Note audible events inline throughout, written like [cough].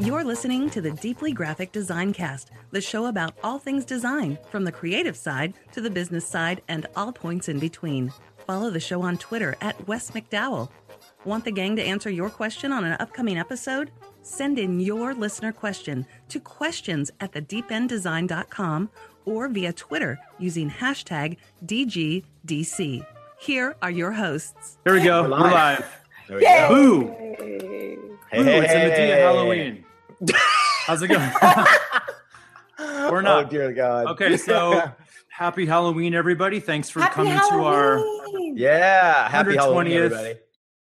You're listening to the Deeply Graphic Design Cast, the show about all things design, from the creative side to the business side and all points in between. Follow the show on Twitter at Wes McDowell. Want the gang to answer your question on an upcoming episode? Send in your listener question to questions at thedeependdesign.com or via Twitter using hashtag DGDC. Here are your hosts. Here we go. We're live. There we go. Boo! Hey, Boo! It's in the day of Halloween. How's it going? [laughs] We're not. Oh dear God. Okay, so happy Halloween, everybody. Thanks for Happy coming to our yeah, happy Halloween, 120th. everybody.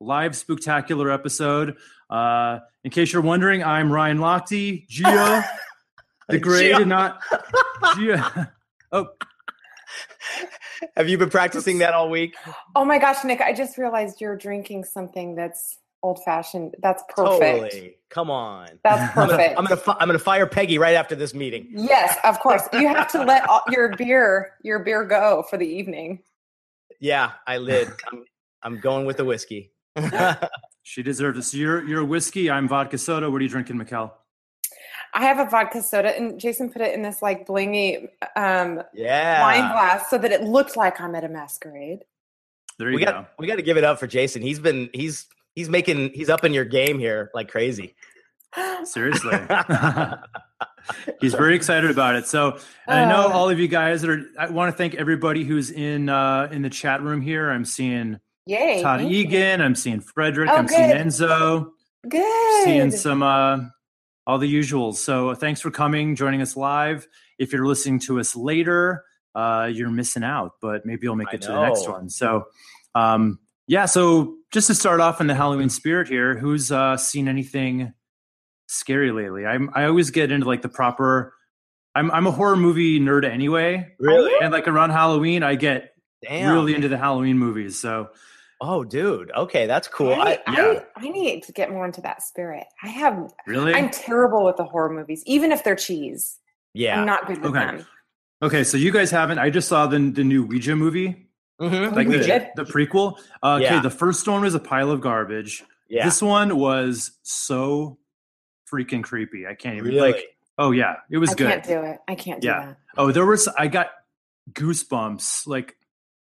live spectacular episode. Uh, in case you're wondering, I'm Ryan Lochte, Gio, [laughs] the grade, Gio. and not Gio. [laughs] Oh, Have you been practicing that all week? [gasps] Oh my gosh, Nick, I just realized you're drinking something that's old fashioned. That's perfect. Totally. Come on. That's I'm gonna, perfect. I'm gonna fi- I'm gonna fire Peggy right after this meeting. yes, of course. You have to let all, your [laughs] beer your beer go for the evening. Yeah, I lid. I'm, I'm going with the whiskey. [laughs] she deserves it. So you're you're whiskey. I'm vodka soda. What are you drinking, Mikkel? I have a vodka soda, and Jason put it in this like blingy um, yeah. wine glass so that it looked like I'm at a masquerade. There you we go. got we got to give it up for Jason. He's been he's he's making he's up in your game here like crazy. [gasps] Seriously. [laughs] [laughs] He's very excited about it. So, and I know Uh. all of you guys that are. I want to thank everybody who's in uh, in the chat room here. I'm seeing Yay! Todd thank you. Egan. I'm seeing Frederick. Oh, I'm seeing. Enzo. Good. Seeing some uh, all the usuals. So, uh, thanks for coming, joining us live. If you're listening to us later, uh, you're missing out, but maybe you'll make it to the next one. So, um, yeah. So, just to start off in the Halloween spirit here, who's uh, seen anything scary lately? I'm I always get into like the proper. I'm I'm a horror movie nerd anyway, Really? and like around Halloween, I get Damn. really into the Halloween movies. So, Oh, dude. Okay, that's cool. I, I, yeah. I, I need to get more into that spirit. I have. really, I'm terrible with the horror movies, even if they're cheese. yeah. I'm not good with Okay. them. okay. So you guys haven't. I just saw the the new Ouija movie. Mhm. like We the, the prequel. Uh, Okay, Yeah. the first one was a pile of garbage. Yeah. This one was so freaking creepy. I can't even really. like. Oh yeah, it was I good. I can't do it. I can't do Yeah. that. Oh, there was. I got goosebumps like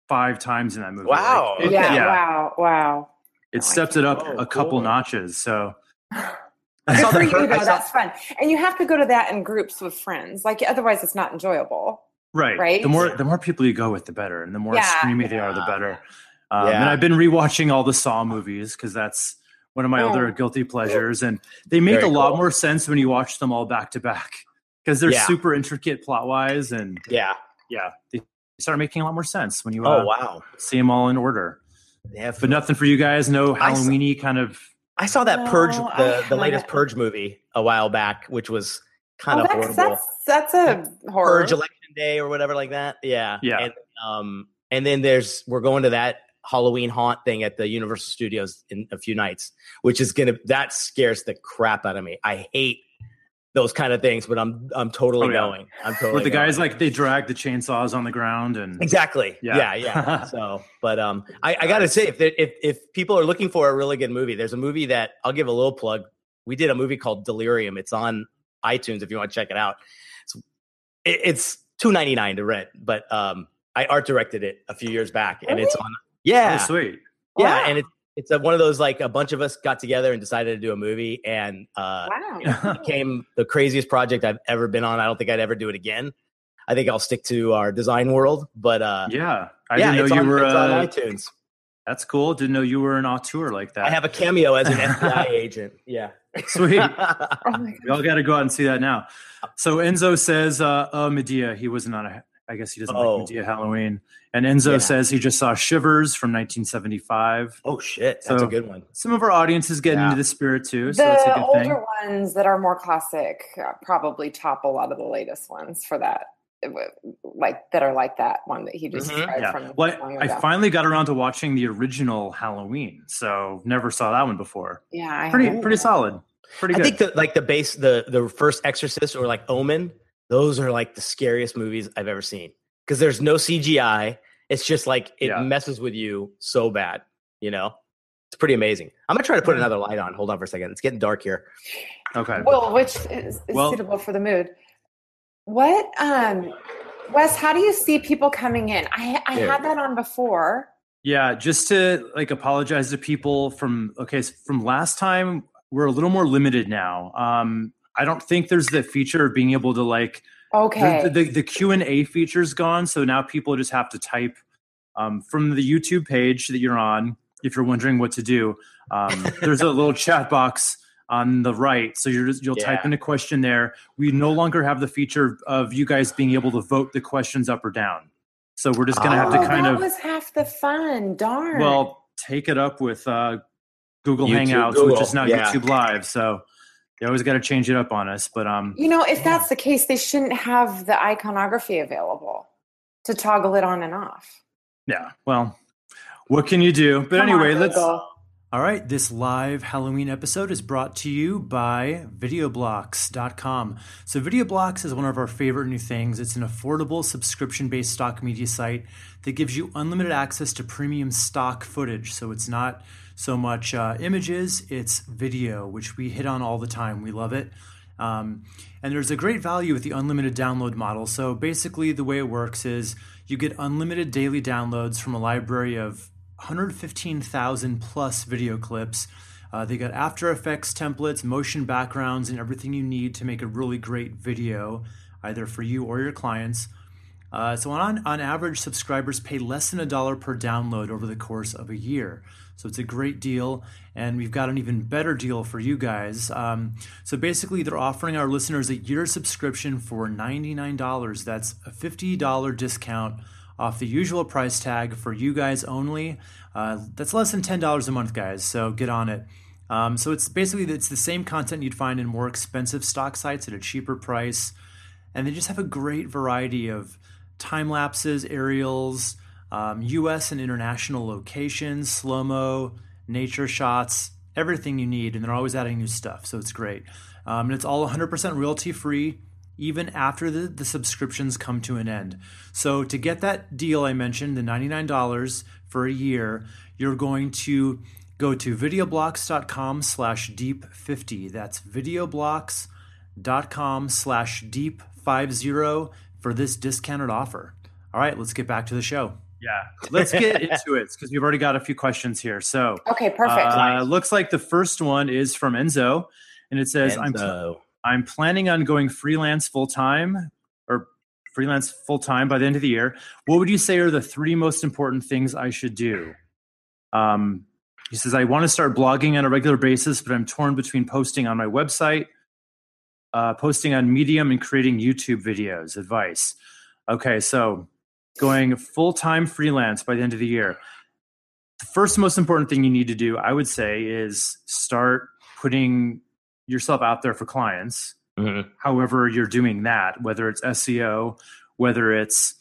five times in that movie. Wow. it, Yeah, yeah, Wow. Wow. it stepped it up Oh, a couple cool. notches. So [sighs] Good for [laughs] you, though. saw- That's fun. And you have to go to that in groups with friends. Like otherwise, it's not enjoyable. right, Right? The more the more people you go with, the better, and the more Yeah. screamy they are, the better. Um, Yeah. And I've been rewatching all the Saw movies because that's one of my Oh. other guilty pleasures, and they make Very a lot cool. more sense when you watch them all back to back because they're Yeah. super intricate plot wise, and Yeah. yeah, they start making a lot more sense when you uh, Oh wow. see them all in order. Yeah. But nothing for you guys. No I saw- Halloweeny kind of. I saw that Purge, No, I the, the latest haven't. Purge movie a while back, which was kind oh, of that's, horrible. that's that's a horror. Purge election day or whatever like that. Yeah. Yeah. And, um, and then there's we're going to that Halloween haunt thing at the Universal Studios in a few nights, which is gonna that scares the crap out of me. I hate those kind of things, but I'm I'm totally Oh, yeah. going. I'm totally Where the guys like they drag the chainsaws on the ground and Exactly. Yeah. Yeah, yeah. [laughs] so, but um, I, I got to say, if, there, if if people are looking for a really good movie, there's a movie that I'll give a little plug. We did a movie called Delirium. It's on iTunes if you want to check it out. It's it, it's two ninety nine to rent, but um, I art directed it a few years back, and it's on. Yeah, oh sweet. yeah, Wow. and it's it's a, one of those like a bunch of us got together and decided to do a movie, and uh, Wow. it became the craziest project I've ever been on. I don't think I'd ever do it again. I think I'll stick to our design world, but uh, Yeah, I yeah, didn't it's know you on, were. it's on Uh, iTunes. that's cool. Didn't know you were an auteur like that. I have a cameo as an FBI [laughs] agent. Yeah. Sweet. [laughs] oh we all got to go out and see that now. So Enzo says, uh, uh, Madea, he was not a I guess he doesn't Oh. like Madea Halloween. And Enzo Yeah. says he just saw Shivers from 1975. Oh shit, that's So- a good one. Some of our audience is getting Yeah. into the spirit too, so that's a the good older thing. ones that are more classic uh, probably top a lot of the latest ones for that, uh, like that are like that one that he just Mhm. described Yeah. from Well, I, I finally got around to watching the original Halloween, so never saw that one before. yeah, I Pretty pretty either. solid. Pretty I good. think the like the base the the first Exorcist or like Omen, those are like the scariest movies I've ever seen because there's no CGI. It's just like it Yeah. messes with you so bad, you know. It's pretty amazing. I'm gonna try to put another light on. Hold on for a second. It's getting dark here. okay. Well, which is, is Well- suitable for the mood. What, um, Wes? How do you see people coming in? I I Here. had that on before. Yeah, just to like apologize to people from okay so from last time. We're a little more limited now. Um, I don't think there's the feature of being able to like Okay. the, the, the Q and A feature's gone, so now people just have to type um, from the YouTube page that you're on. If you're wondering what to do, um, there's a little [laughs] chat box on the right, so you're just, you'll type in a question there. We no longer have the feature of you guys being able to vote the questions up or down. So we're just gonna have to Oh, kind that of was half the fun. Darn. well take it up with uh, Google YouTube, Hangouts, Google, which is now yeah. YouTube Live. So you always got to change it up on us. But um, you know, if that's the case, they shouldn't have the iconography available to toggle it on and off. yeah, well, what can you do? But Come anyway, on, let's. Google. All right, this live Halloween episode is brought to you by videoblocks.com. So, Videoblocks is one of our favorite new things. It's an affordable subscription based stock media site that gives you unlimited access to premium stock footage. So, it's not so much uh, images, it's video, which we hit on all the time. We love it. Um, and there's a great value with the unlimited download model. So basically, the way it works is you get unlimited daily downloads from a library of 115,000 plus video clips. Uh, they got After Effects templates, motion backgrounds, and everything you need to make a really great video, either for you or your clients. Uh, so on on average, subscribers pay less than a dollar per download over the course of a year. So it's a great deal, and we've got an even better deal for you guys. Um, so basically, they're offering our listeners a year subscription for ninety nine dollars. That's a fifty dollar discount off the usual price tag for you guys only. Uh, that's less than ten dollars a month, guys. So get on it. Um, so it's basically it's the same content you'd find in more expensive stock sites at a cheaper price, and they just have a great variety of time lapses, aerials, um, U.S. and international locations, slow mo, nature shots, everything you need, and they're always adding new stuff. So it's great, um, and it's all 100% royalty free. Even after the, the subscriptions come to an end. So, to get that deal I mentioned, the $99 for a year, you're going to go to videoblocks.com slash deep50 that's videoblocks.com slash deep50 for this discounted offer all right let's get back to the show yeah let's get [laughs] into it because we've already got a few questions here so Okay, perfect. uh, looks like the first one is from enzo and it says i'm Enzo. I'm planning on going freelance full time or freelance full time by the end of the year. What would you say are the three most important things I should do? Um, he says, I want to start blogging on a regular basis, but I'm torn between posting on my website, uh, posting on Medium, and creating YouTube videos. Advice. Okay, so going full time freelance by the end of the year. The first most important thing you need to do, I would say, is start putting yourself out there for clients Mhm. however you're doing that whether it's seo whether it's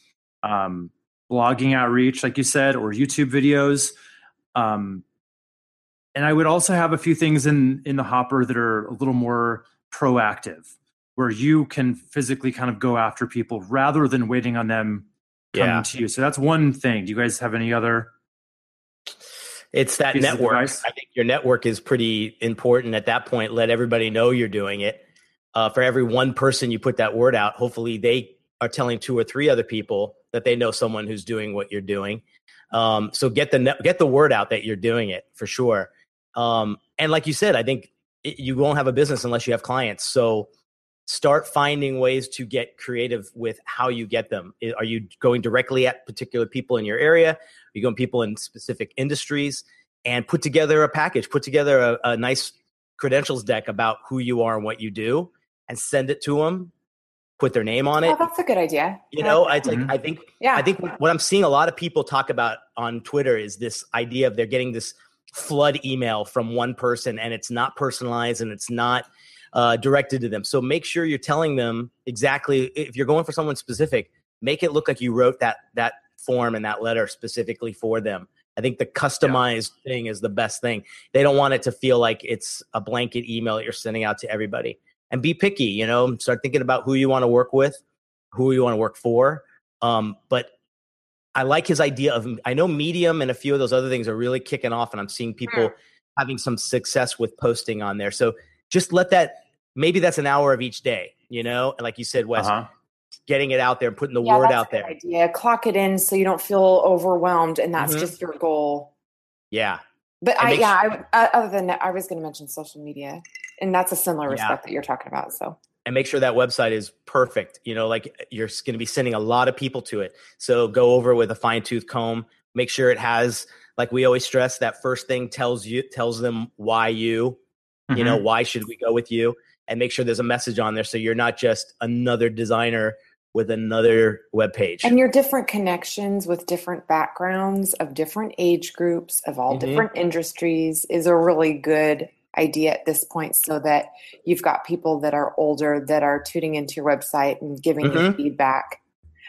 um, blogging outreach like you said or youtube videos um, and i would also have a few things in in the hopper that are a little more proactive where you can physically kind of go after people rather than waiting on them coming Yeah. to you so that's one thing do you guys have any other It's that network. I think your network is pretty important at that point. Let everybody know you're doing it. Uh, for every one person you put that word out, hopefully they are telling two or three other people that they know someone who's doing what you're doing. Um, so get the net, get the word out that you're doing it for sure. Um, and like you said, I think it, you won't have a business unless you have clients. So start finding ways to get creative with how you get them. Are you going directly at particular people in your area? Are you going people in specific industries? And put together a package, put together a, a nice credentials deck about who you are and what you do, and send it to them. put their name on it. Oh, that's a good idea. You I know, like it's like Mhm. I think Yeah. I think what I'm seeing a lot of people talk about on Twitter is this idea of they're getting this flood email from one person and it's not personalized and it's not uh, directed to them. So make sure you're telling them exactly if you're going for someone specific, make it look like you wrote that that form and that letter specifically for them. I think the customized thing is the best thing. They don't want it to feel like it's a blanket email that you're sending out to everybody. And be picky, you know, start thinking about who you want to work with, who you want to work for. Um, but I like his idea of I know Medium and a few of those other things are really kicking off, and I'm seeing people having some success with posting on there. So just let that maybe that's an hour of each day, you know, and like you said, Wes, Uh-huh. getting it out there and putting the Yeah, word out there. Idea. Clock it in so you don't feel overwhelmed, and that's Mhm. just your goal. Yeah. But And I, yeah, I, uh, other than that, I was going to mention social media, and that's a similar Yeah. respect that you're talking about. So and make sure that website is perfect. You know, like you're going to be sending a lot of people to it. So go over with a fine tooth comb. Make sure it has, like we always stress, that first thing tells you tells them why you. You know, Mhm. why should we go with you? And make sure there's a message on there so you're not just another designer with another web page. and your different connections with different backgrounds of different age groups of all Mhm. different industries is a really good idea at this point so that you've got people that are older that are tuning into your website and giving you Mhm. feedback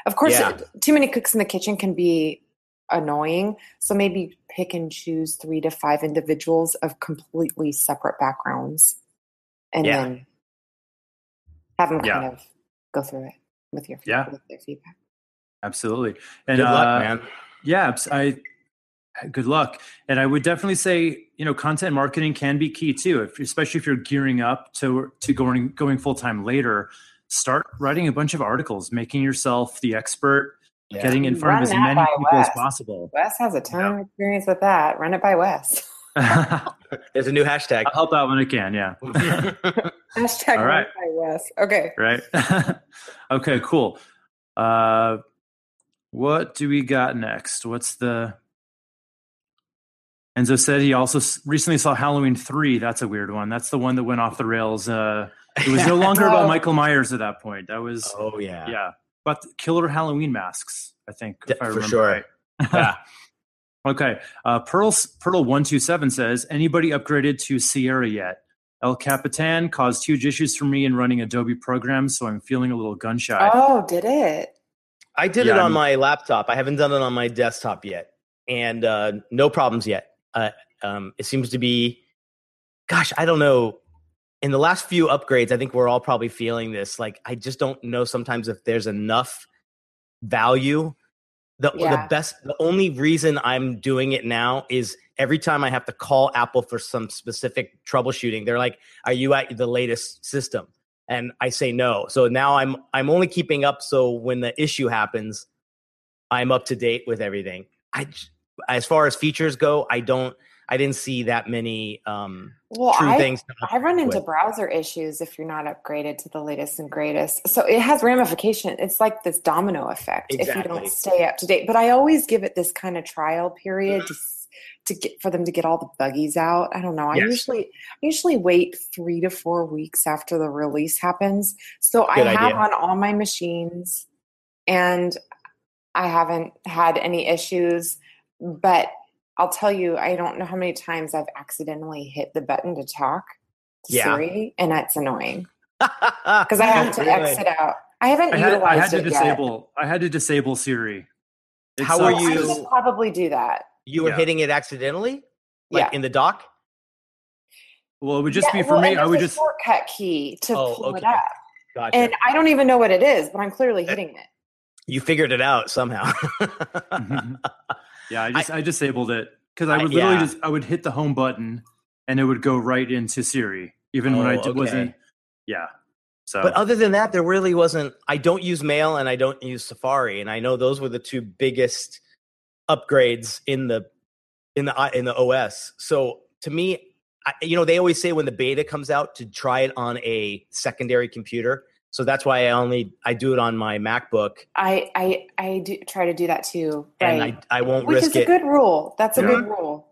of course Yeah. too many cooks in the kitchen can be annoying so maybe pick and choose three to five individuals of completely separate backgrounds and Yeah. then have them Yeah. kind of go through it with your Yeah. with their feedback Absolutely. And Good luck, uh, man. Yeah, I good luck. And I would definitely say, you know, content marketing can be key too, if, especially if you're gearing up to to going going full time later. Start writing a bunch of articles, making yourself the expert, Yeah. getting in front Run of as many by people as possible. Wes has a ton of experience with that. Run it by Wes. [laughs] There's a new hashtag. I'll help out when I can. Yeah. [laughs] Hashtag All run it by Wes. Okay. right. [laughs] okay. Cool. Uh, what do we got next? What's the Enzo said he also recently saw Halloween 3. That's a weird one. That's the one that went off the rails. Uh, it was no [laughs] longer about Oh. Michael Myers at that point. That was, oh yeah. yeah, but killer Halloween masks, I think, if I For sure. right. [laughs] Yeah. [laughs] Okay. Uh, Pearl Pearl one two seven says anybody upgraded to Sierra yet? El Capitan caused huge issues for me in running Adobe programs, so I'm feeling a little gun shy. Oh, did it? I did Yeah, it on I'm- my laptop. I haven't done it on my desktop yet, and uh, no problems yet. Uh, um, it seems to be, gosh, I don't know. In the last few upgrades, I think we're all probably feeling this. Like, I just don't know sometimes if there's enough value. The the best, the only reason I'm doing it now is every time I have to call Apple for some specific troubleshooting, they're like, "Are you at the latest system?" and I say no. So now I'm I'm only keeping up so when the issue happens, I'm up to date with everything. I as far as features go, I don't I didn't see that many um Well, true I, things. I run into with. browser issues if you're not upgraded to the latest and greatest. So it has ramification. It's like this domino effect if you don't stay up to date. But I always give it this kind of trial period to to get for them to get all the buggies out. I don't know. I Yes. usually I usually wait three to four weeks after the release happens. So I Good have on all my machines, and I haven't had any issues. But I'll tell you, I don't know how many times I've accidentally hit the button to talk to Yeah. Siri, and it's annoying [laughs] because I have to Really? exit out. I haven't I had, utilized I had to it disable. I had to disable Siri. It How are you? I you- should probably do that. You were Yeah. hitting it accidentally, like Yeah. in the dock. Well, it would just Yeah, be for well, me. I would a just. shortcut key to Oh, pull it up, Gotcha. and I don't even know what it is, but I'm clearly eh, hitting it. you figured it out somehow. [laughs] Mm-hmm. Yeah, I just I, disabled it because I I- would literally yeah. just I would hit the home button and it would go right into Siri, even when I Oh, okay. wasn't. Yeah. So. But other than that, there really wasn't. I don't use Mail and I don't use Safari, and I know those were the two biggest upgrades in the in the in the OS. So to me, I, you know, they always say when the beta comes out to try it on a secondary computer. So that's why I only I do it on my MacBook, I I I do try to do that too, and right? I I won't Which risk is a it. good rule. That's a Yeah. good rule.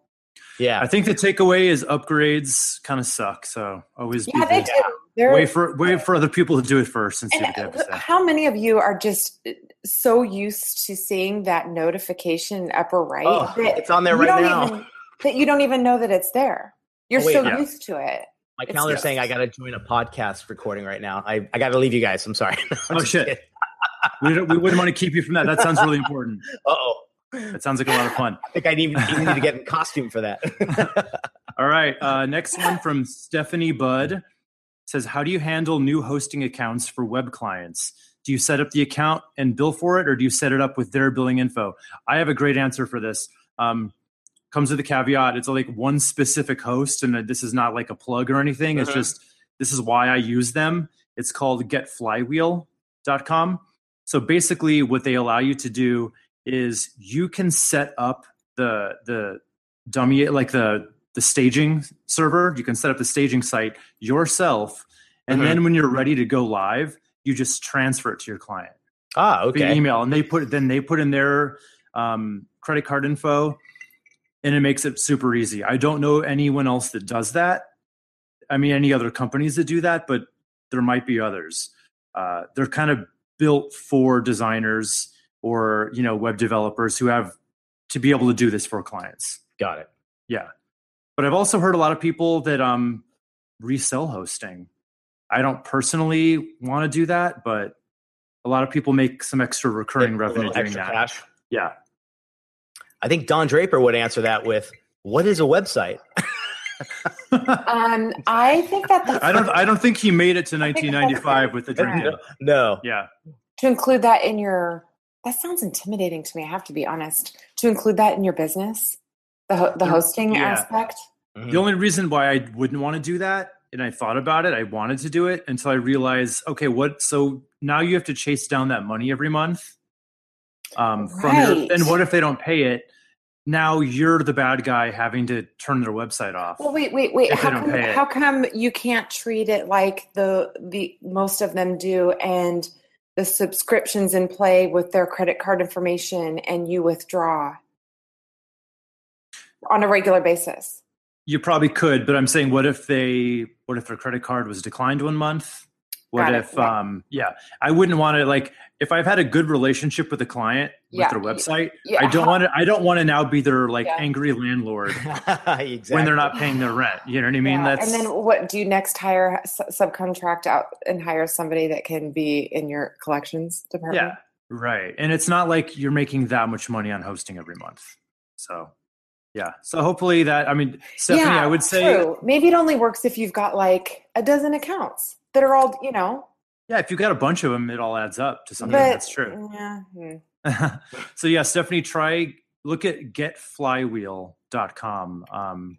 yeah, I think the takeaway is upgrades kind of suck. So always be Yeah, they good. do. There- wait for wait for other people to do it first and see And what they have uh, to say. how many of you are just uh, so used to seeing that notification upper right Oh, that it's on there you right don't now. even that you don't even know that it's there. You're Oh, wait, so yeah. used to it. My calendar's saying I got to join a podcast recording right now. I, I got to leave you guys. I'm sorry. [laughs] Oh, shit. we, we wouldn't want to keep you from that. That sounds really important. [laughs] Uh oh. That sounds like a lot of fun. [laughs] I think I need, even need to get in costume for that. All right. Uh, next one from Stephanie Budd says, How do you handle new hosting accounts for web clients? Do you set up the account and bill for it, or do you set it up with their billing info? I have a great answer for this. Um, comes with a caveat it's like one specific host, and this is not like a plug or anything. It's Mhm. just this is why I use them. It's called getflywheel.com. So basically, what they allow you to do is you can set up the the dummy like the the staging server. You can set up the staging site yourself, and Mhm. then when you're ready to go live, you just transfer it to your client ah, okay. email, and they put then they put in their um, credit card info, and it makes it super easy. I don't know anyone else that does that. I mean, any other companies that do that, but there might be others. Uh, they're kind of built for designers or you know web developers who have to be able to do this for clients. Got it. Yeah. But I've also heard a lot of people that um resell hosting. I don't personally want to do that, but a lot of people make some extra recurring revenue doing that. cash. Yeah. I think Don Draper would answer that with, "What is a website?" [laughs] Um, I think that that's I don't I don't think he made it to I think that's 1995 with the very drinking. no. Yeah. to include that in your. That sounds intimidating to me. I have to be honest. To include that in your business, the ho- the hosting Yeah. aspect. Mhm. The only reason why I wouldn't want to do that, and I thought about it, I wanted to do it until I realized, okay, what? So now you have to chase down that money every month. Um, from your, Right. and what if they don't pay it? Now you're the bad guy having to turn their website off. Well, wait, wait, wait. How come, how come you can't treat it like the the most of them do, and the subscriptions in play with their credit card information, and you withdraw on a regular basis? You probably could, but I'm saying, what if they, what if their credit card was declined one month? What Got if, yeah. um, yeah, I wouldn't want to like if I've had a good relationship with a client Yeah, with their website. yeah, I don't want to. I don't want to now be their like Yeah. angry landlord exactly. [laughs] when they're not paying their rent. You know what I mean? Yeah, That's and then what do you next hire subcontract out and hire somebody that can be in your collections department? yeah, right. And it's not like you're making that much money on hosting every month. So, yeah. So hopefully that. I mean, Stephanie, I would say, true. maybe it only works if you've got like a dozen accounts that are all you know. yeah, if you've got a bunch of them, it all adds up to something. But that's true. Yeah, hmm. [laughs] so yeah, Stephanie, try look at getflywheel.com um,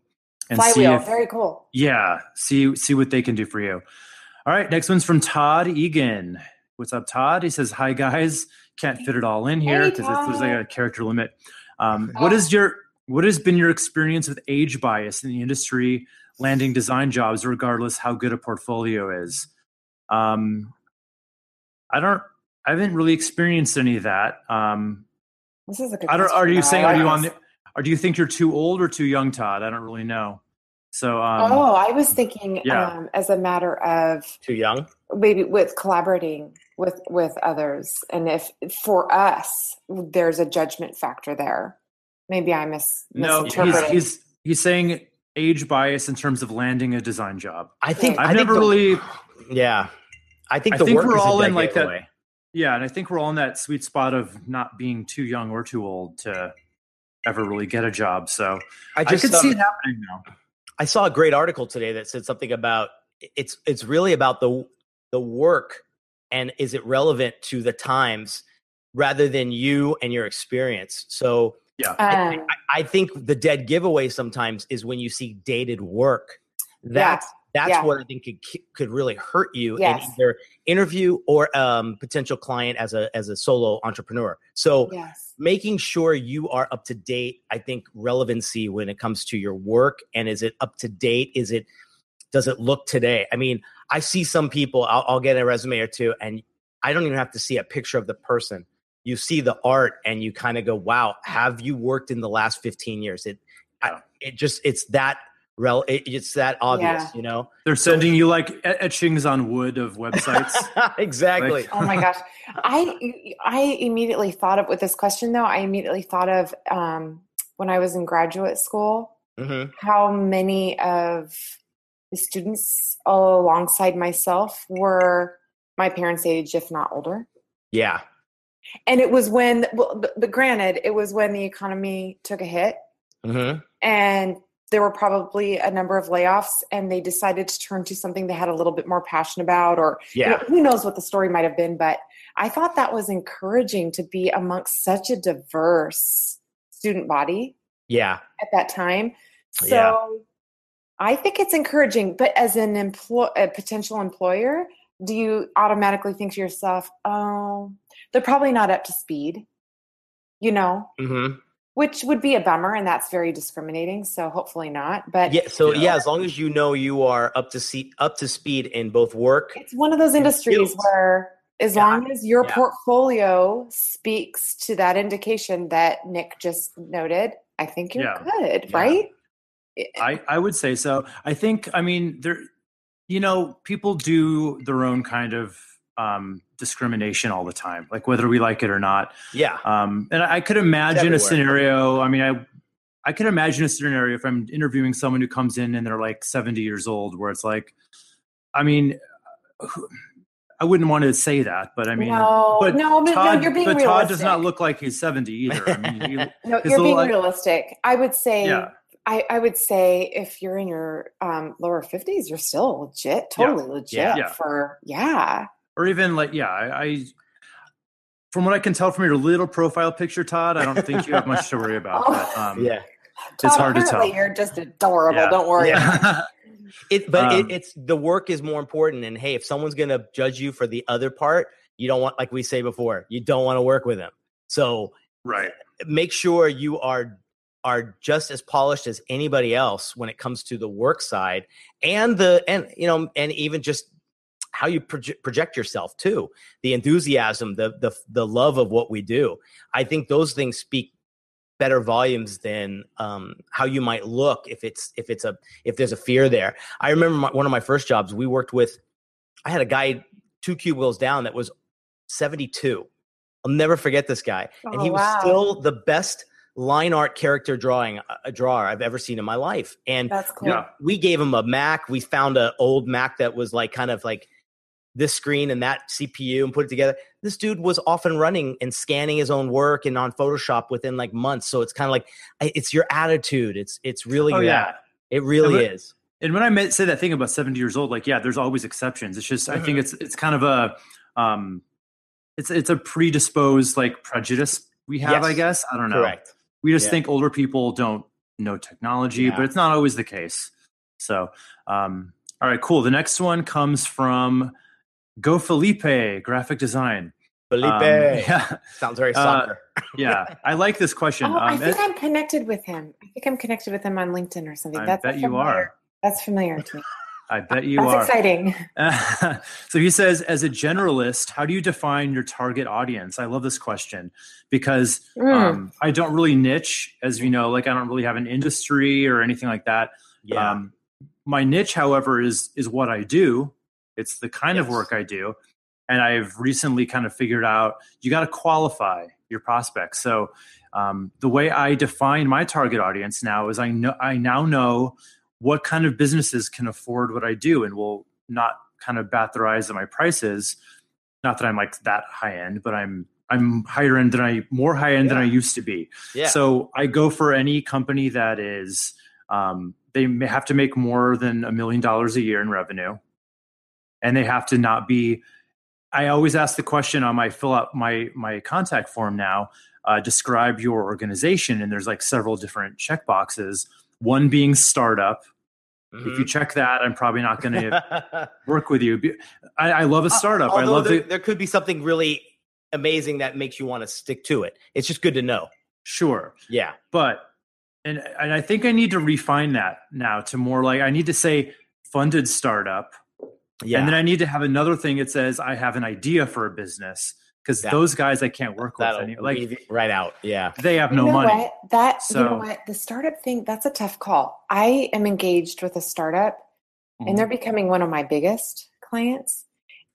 and see flywheel, if very cool. yeah, see see what they can do for you. All right, next one's from Todd Egan. What's up, Todd? He says, "Hi guys, can't fit it all in here Hey, because there's like a character limit. Um, what is your what has been your experience with age bias in the industry landing design jobs, regardless how good a portfolio is?" Um, I don't. I haven't really experienced any of that. Um, This is a good. I don't. Are you saying? Are you on this. the? Or do you think you're too old or too young, Todd? I don't really know. So, um, oh, I was thinking yeah. um, as a matter of Too young. maybe with collaborating with with others, and if for us there's a judgment factor there. Maybe I mis no, he's, misinterpreted. he's he's saying age bias in terms of landing a design job. I think. I've I think never the- really. Yeah. I think I the think work we're is a all in dead like that- giveaway. Yeah, and I think we're all in that sweet spot of not being too young or too old to ever really get a job. So I I, just could see um, it happening now. I saw a great article today that said something about it's it's really about the the work and is it relevant to the times rather than you and your experience. So Yeah, I, Um, I- I think the dead giveaway sometimes is when you see dated work. That's that's yeah. what I think could could really hurt you Yes. in either interview or um, potential client as a as a solo entrepreneur. So yes. making sure you are up to date i think relevancy when it comes to your work and is it up to date is it does it look today i mean i see some people I'll, I'll get a resume or two and i don't even have to see a picture of the person you see the art and you kind of go wow have you worked in the last 15 years it I, it just it's that rel- it, it's that obvious, Yeah. you know. They're sending you like etchings on wood of websites. [laughs] exactly. Like- Oh my gosh. [laughs] I I immediately thought of with this question though, I immediately thought of um, when I was in graduate school, hmm how many of the students alongside myself were my parents' age, if not older. Yeah. And it was when, well, but, but granted, it was when the economy took a hit hmm and there were probably a number of layoffs and they decided to turn to something they had a little bit more passion about or you know, Yeah. who knows what the story might have been but i thought that was encouraging to be amongst such a diverse student body Yeah. at that time so Yeah. i think it's encouraging but as an employ a potential employer do you automatically think to yourself oh they're probably not up to speed you know hmm which would be a bummer and that's very discriminating so hopefully not but Yeah. So Yeah. yeah, as long as you know you are up to see up to speed in both work. it's one of those industries skills. where as Yeah. long as your Yeah. portfolio speaks to that indication that nick just noted i think you're Yeah. good Yeah. right I, I would say so. I think, I mean, there, you know, people do their own kind of um, discrimination all the time, like whether we like it or not. Yeah. Um, and I, I could imagine a scenario. I mean, I, I could imagine a scenario if I'm interviewing someone who comes in and they're like 70 years old, where it's like, I mean, I wouldn't want to say that, but I mean, no but no but Todd, no you're being but realistic Todd does not look like he's 70 either. I mean, he, [laughs] no you're being like- realistic i would say yeah, I, I would say if you're in your um, lower 50s you're still legit Yeah. totally legit Yeah. Yeah. for yeah or even like, yeah, I, I, from what I can tell from your little profile picture, Todd, I don't think you have much to worry about. Oh. But, [laughs] um, Yeah. it's hard to tell. you're just adorable Yeah. don't worry Yeah. [laughs] It, but Um, it, it's the work is more important. And hey, if someone's going to judge you for the other part, you don't want, like we say before, you don't want to work with them. So right. make sure you are are just as polished as anybody else when it comes to the work side and the and you know and even just how you proje- project yourself too the enthusiasm the the the love of what we do i think those things speak better volumes than um, how you might look if it's if it's a if there's a fear there i remember my, one of my first jobs we worked with i had a guy two cubicles down that was 72 i'll never forget this guy and Oh, he was wow. still the best line art character drawing a, a drawer I've ever seen in my life. And that's cool Yeah. we gave him a Mac. We found an old Mac that was like kind of like this screen and that CPU and put it together. This dude was off and running and scanning his own work and on Photoshop within like months. So it's kind of like it's your attitude. It's it's really Oh, yeah. It really but- is. And when I say that thing about 70 years old, like, yeah, there's always exceptions. It's just, I think it's, it's kind of a, um, it's, it's a predisposed like prejudice we have, I guess. I don't know. Correct. We just Yeah. think older people don't know technology, Yeah. but it's not always the case. So, um, all right, cool. The next one comes from Go Felipe Graphic Design. Felipe Um, [laughs] yeah, sounds very Uh, soccer. yeah. [laughs] I like this question. Oh, I Um, think it- I'm connected with him. I think I'm connected with him on LinkedIn or something. I That's bet you are. That's familiar to me. I bet you That's are. That's exciting. [laughs] so he says, as a generalist, how do you define your target audience? I love this question because Mm. um, I don't really niche, as you know, like I don't really have an industry or anything like that. yeah. Um, my niche, however, is is what I do. It's the kind of work I do, and I've recently kind of figured out you got to qualify your prospects. So um, the way I define my target audience now is I know I now know what kind of businesses can afford what I do and will not kind of bat their eyes at my prices. Not that I'm like that high end, but I'm I'm higher end than I more high end than I used to be. yeah. So I go for any company that is um, they may have to make more than a million dollars a year in revenue, and they have to not be. I always ask the question on my fill out my my contact form now. Uh, describe your organization, and there's like several different check boxes. One being startup. If you check that, I'm probably not going [laughs] to work with you. I, I love a startup. I Although love there, the there could be something really amazing that makes you want to stick to it. It's just good to know. sure. Yeah. but and and I think I need to refine that now to more like I need to say funded startup, Yeah. and then I need to have another thing that says I have an idea for a business, because Yeah. those guys I can't work with. That'll Any, like right out. Yeah. they have You no know money. What? That you know what the startup thing that's a tough call. I am engaged with a startup, Mhm. and they're becoming one of my biggest clients.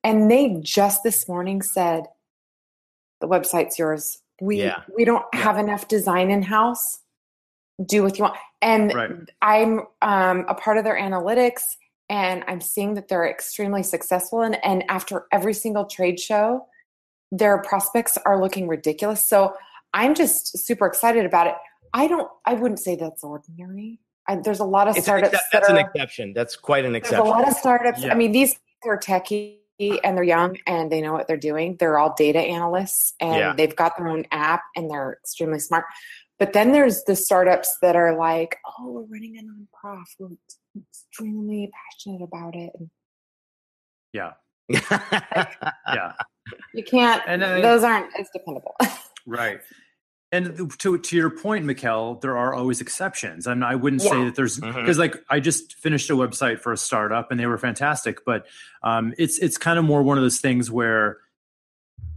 And they just this morning said, "The website's yours. We Yeah. we don't Yeah. have enough design in house. Do what you want." And Right. I'm um, a part of their analytics, and I'm seeing that they're extremely successful. And and after every single trade show, their prospects are looking ridiculous. So I'm just super excited about it. I don't. I wouldn't say that's ordinary. I, there's a lot of It's startups excep- that that's an exception. That's quite an exception. There's a lot of startups. Yeah. I mean, these are techie and they're young and they know what they're doing. They're all data analysts and Yeah. they've got their own app and they're extremely smart. But then there's the startups that are like, oh, we're running a nonprofit. We're extremely passionate about it. Yeah, yeah. [laughs] yeah, you can't, And I- those aren't as dependable. [laughs] right. And to to your point, Mikkel, there are always exceptions, and I wouldn't say that there's because like I just finished a website for a startup, and they were fantastic. But um, it's it's kind of more one of those things where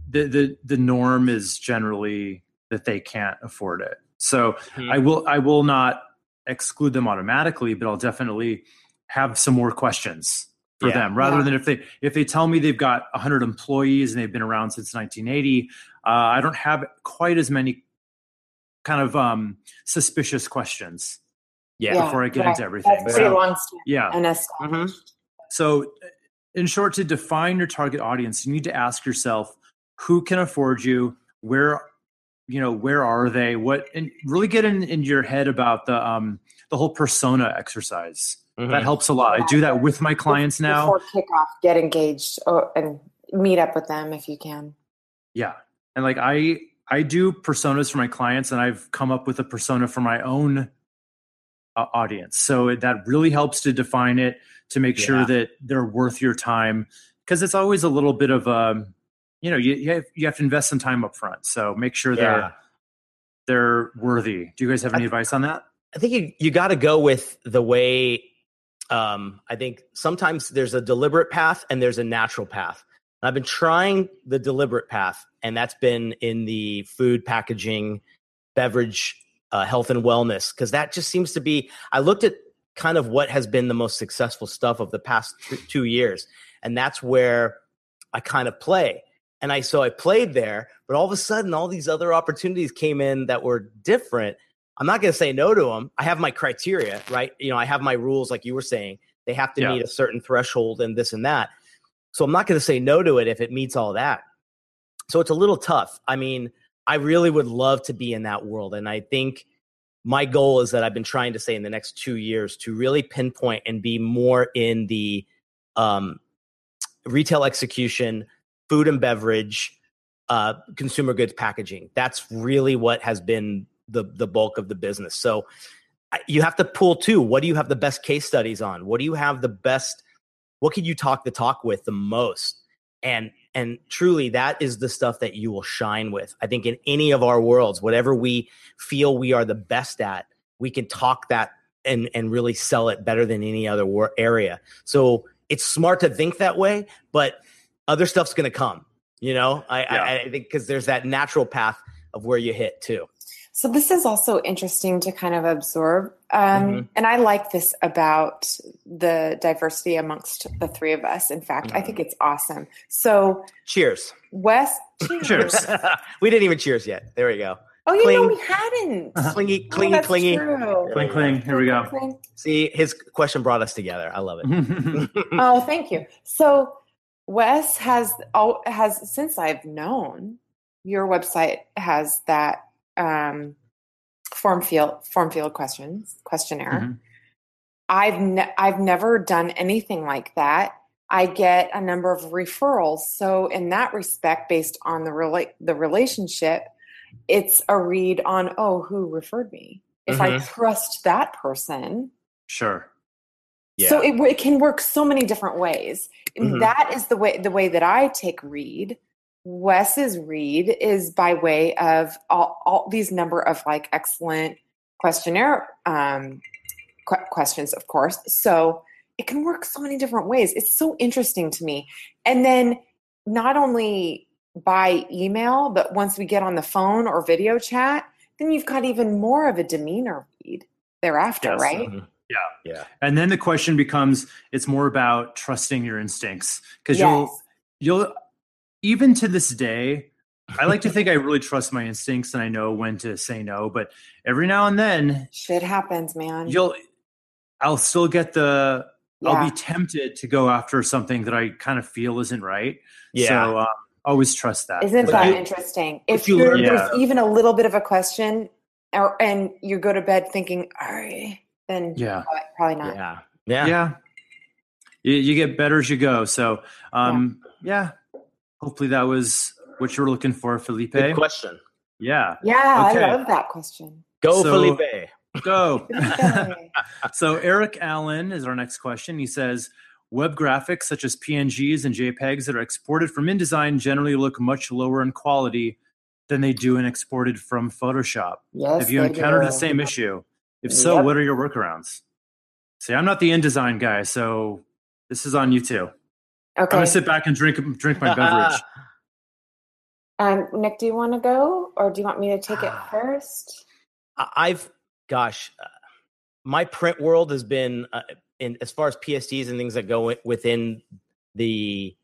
the the the norm is generally that they can't afford it. So Mhm. I will I will not exclude them automatically, but I'll definitely have some more questions for Yeah. them rather Yeah. than if they if they tell me they've got 100 employees and they've been around since 1980 uh, i don't have quite as many kind of um, suspicious questions Yeah. before i get right. into everything That's pretty So, long standing yeah and established. so in short to define your target audience you need to ask yourself who can afford you where you know where are they what and really get in, in your head about the um the whole persona exercise Mhm. that helps a lot i do that with my clients now Before kickoff, get engaged oh, and meet up with them if you can. Yeah. And like I I do personas for my clients and I've come up with a persona for my own uh, audience. So it, that really helps to define it to make Yeah. sure that they're worth your time because it's always a little bit of um you know you you have, you have to invest some time up front. So make sure Yeah. they're they're worthy. Do you guys have any advice on that? I think you, you got to go with the way. Um, I think sometimes there's a deliberate path and there's a natural path. And I've been trying the deliberate path, and that's been in the food packaging, beverage, uh, health and wellness, because that just seems to be. I looked at kind of what has been the most successful stuff of the past two years, and that's where I kind of play. And I so I played there, but all of a sudden, all these other opportunities came in that were different. I'm not going to say no to them. I have my criteria, right? You know, I have my rules, like you were saying. They have to Yeah. meet a certain threshold and this and that. So I'm not going to say no to it if it meets all that. So it's a little tough. I mean, I really would love to be in that world. And I think my goal is that I've been trying to say in the next two years to really pinpoint and be more in the um, retail execution, food and beverage, uh, consumer goods packaging. That's really what has been the the bulk of the business. So you have to pull too. What do you have the best case studies on? What do you have the best? What can you talk the talk with the most? And and truly, that is the stuff that you will shine with. I think in any of our worlds, whatever we feel we are the best at, we can talk that and and really sell it better than any other wor- area. So it's smart to think that way, but other stuff's going to come. You know, I Yeah. I, I think because there's that natural path of where you hit too. So this is also interesting to kind of absorb. Um, Mhm. And I like this about the diversity amongst the three of us. In fact, I think it's awesome. So Cheers. Wes, [laughs] Cheers. we didn't even cheers yet. There we go. Oh, you know we hadn't. Clingy, Oh, clingy, that's clingy. true. Cling cling. Here we go. Cling. See, his question brought us together. I love it. [laughs] Oh, thank you. So Wes has has since I've known your website has that um, form field form field questions questionnaire. Mhm. I've ne- I've never done anything like that. I get a number of referrals. So in that respect, based on the rela- the relationship, it's a read on oh who referred me. If I trust that person, Sure. So it, it can work so many different ways. Mhm. That is the way the way that I take read. Wes's read is by way of all, all these number of like excellent questionnaire um, que- questions, of course. So it can work so many different ways. It's so interesting to me. And then not only by email, but once we get on the phone or video chat, then you've got even more of a demeanor read thereafter, Yes. right? Mhm. Yeah. Yeah. And then the question becomes it's more about trusting your instincts because Yes. you'll you'll even to this day I like to think I really trust my instincts and I know when to say no, but every now and then Shit happens, man. you'll I'll still get the I'll be tempted to go after something that I kind of feel isn't right. Yeah. So um, always trust that. Isn't But that I- interesting? if If you you learn- there's even a little bit of a question, or and you go to bed thinking, "All right," then Yeah. probably, probably not. yeah. Yeah. yeah. You, you get better as you go. So um yeah. Hopefully that was what you were looking for, Felipe. Good question. Yeah. Yeah, Okay. I love that question. Go, So- Felipe. Go. [laughs] [laughs] So Eric Allen is our next question. He says web graphics such as PNGs and JPEGs that are exported from InDesign generally look much lower in quality than they do in exported from Photoshop. yes, Have you they encountered do. the same issue? If so, Yep. what are your workarounds? See, I'm not the InDesign guy, so this is on you too. Okay. I'm gonna sit back and drink drink my beverage. [laughs] Um, Nick, do you want to go, or do you want me to take it [sighs] first? I- I've, gosh, uh, my print world has been, uh, in as far as PSDs and things that go within the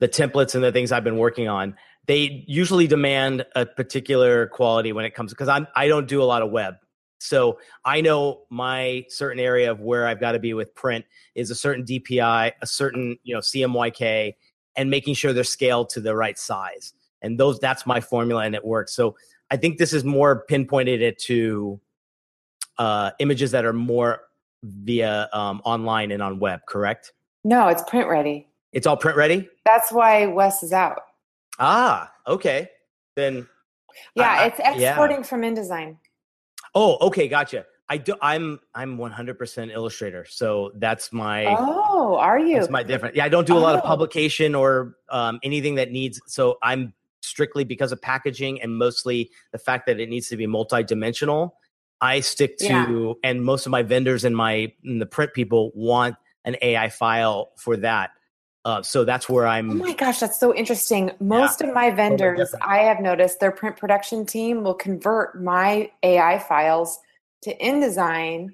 the templates and the things I've been working on. They usually demand a particular quality when it comes because I'm I don't do a lot of web. So I know my certain area of where I've got to be with print is a certain DPI, a certain you know CMYK, and making sure they're scaled to the right size. And those that's my formula, and it works. So I think this is more pinpointed it to uh, images that are more via um, online and on web. Correct? No, it's print ready. It's all print ready. That's why Wes is out. Ah, okay. Then Yeah, I- it's yeah. exporting from InDesign. Oh, okay, gotcha. I do. I'm I'm 100% Illustrator, so that's my Oh, are you? that's my different. Yeah, I don't do a lot of Oh. publication or um, anything that needs. So I'm strictly because of packaging and mostly the fact that it needs to be multi-dimensional. I stick to, Yeah. and most of my vendors and my and the print people want an AI file for that. Uh, so that's where I'm. Oh my gosh, that's so interesting. Most of my vendors, different. I have noticed their print production team will convert my AI files to InDesign,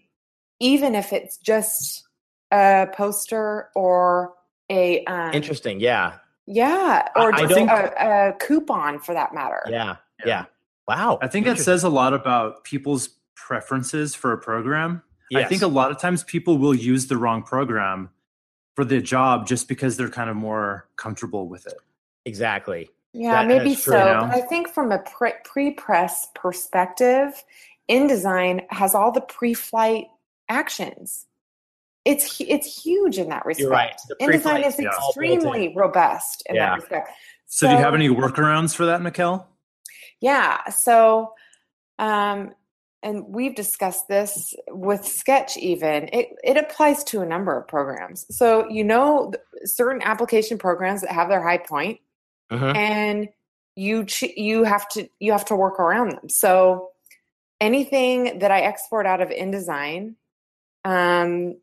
even if it's just a poster or a um, Interesting. Yeah. yeah, or I just don't- a, a coupon for that matter. Yeah. Yeah. Yeah. Wow. I think that says a lot about people's preferences for a program. I think a lot of times people will use the wrong program for the job just because they're kind of more comfortable with it. exactly. Yeah, That- maybe so. true, you know? I think from a pre- pre-press perspective, InDesign has all the pre-flight actions. It's it's huge in that respect. You're right. InDesign is yeah. All built in. extremely robust in Yeah. that respect. So, do you have any workarounds for that, Mikkel? Yeah. So, um, and we've discussed this with Sketch. Even it it applies to a number of programs. So you know, certain application programs that have their high point, Mhm. and you ch- you have to you have to work around them. So anything that I export out of InDesign, um,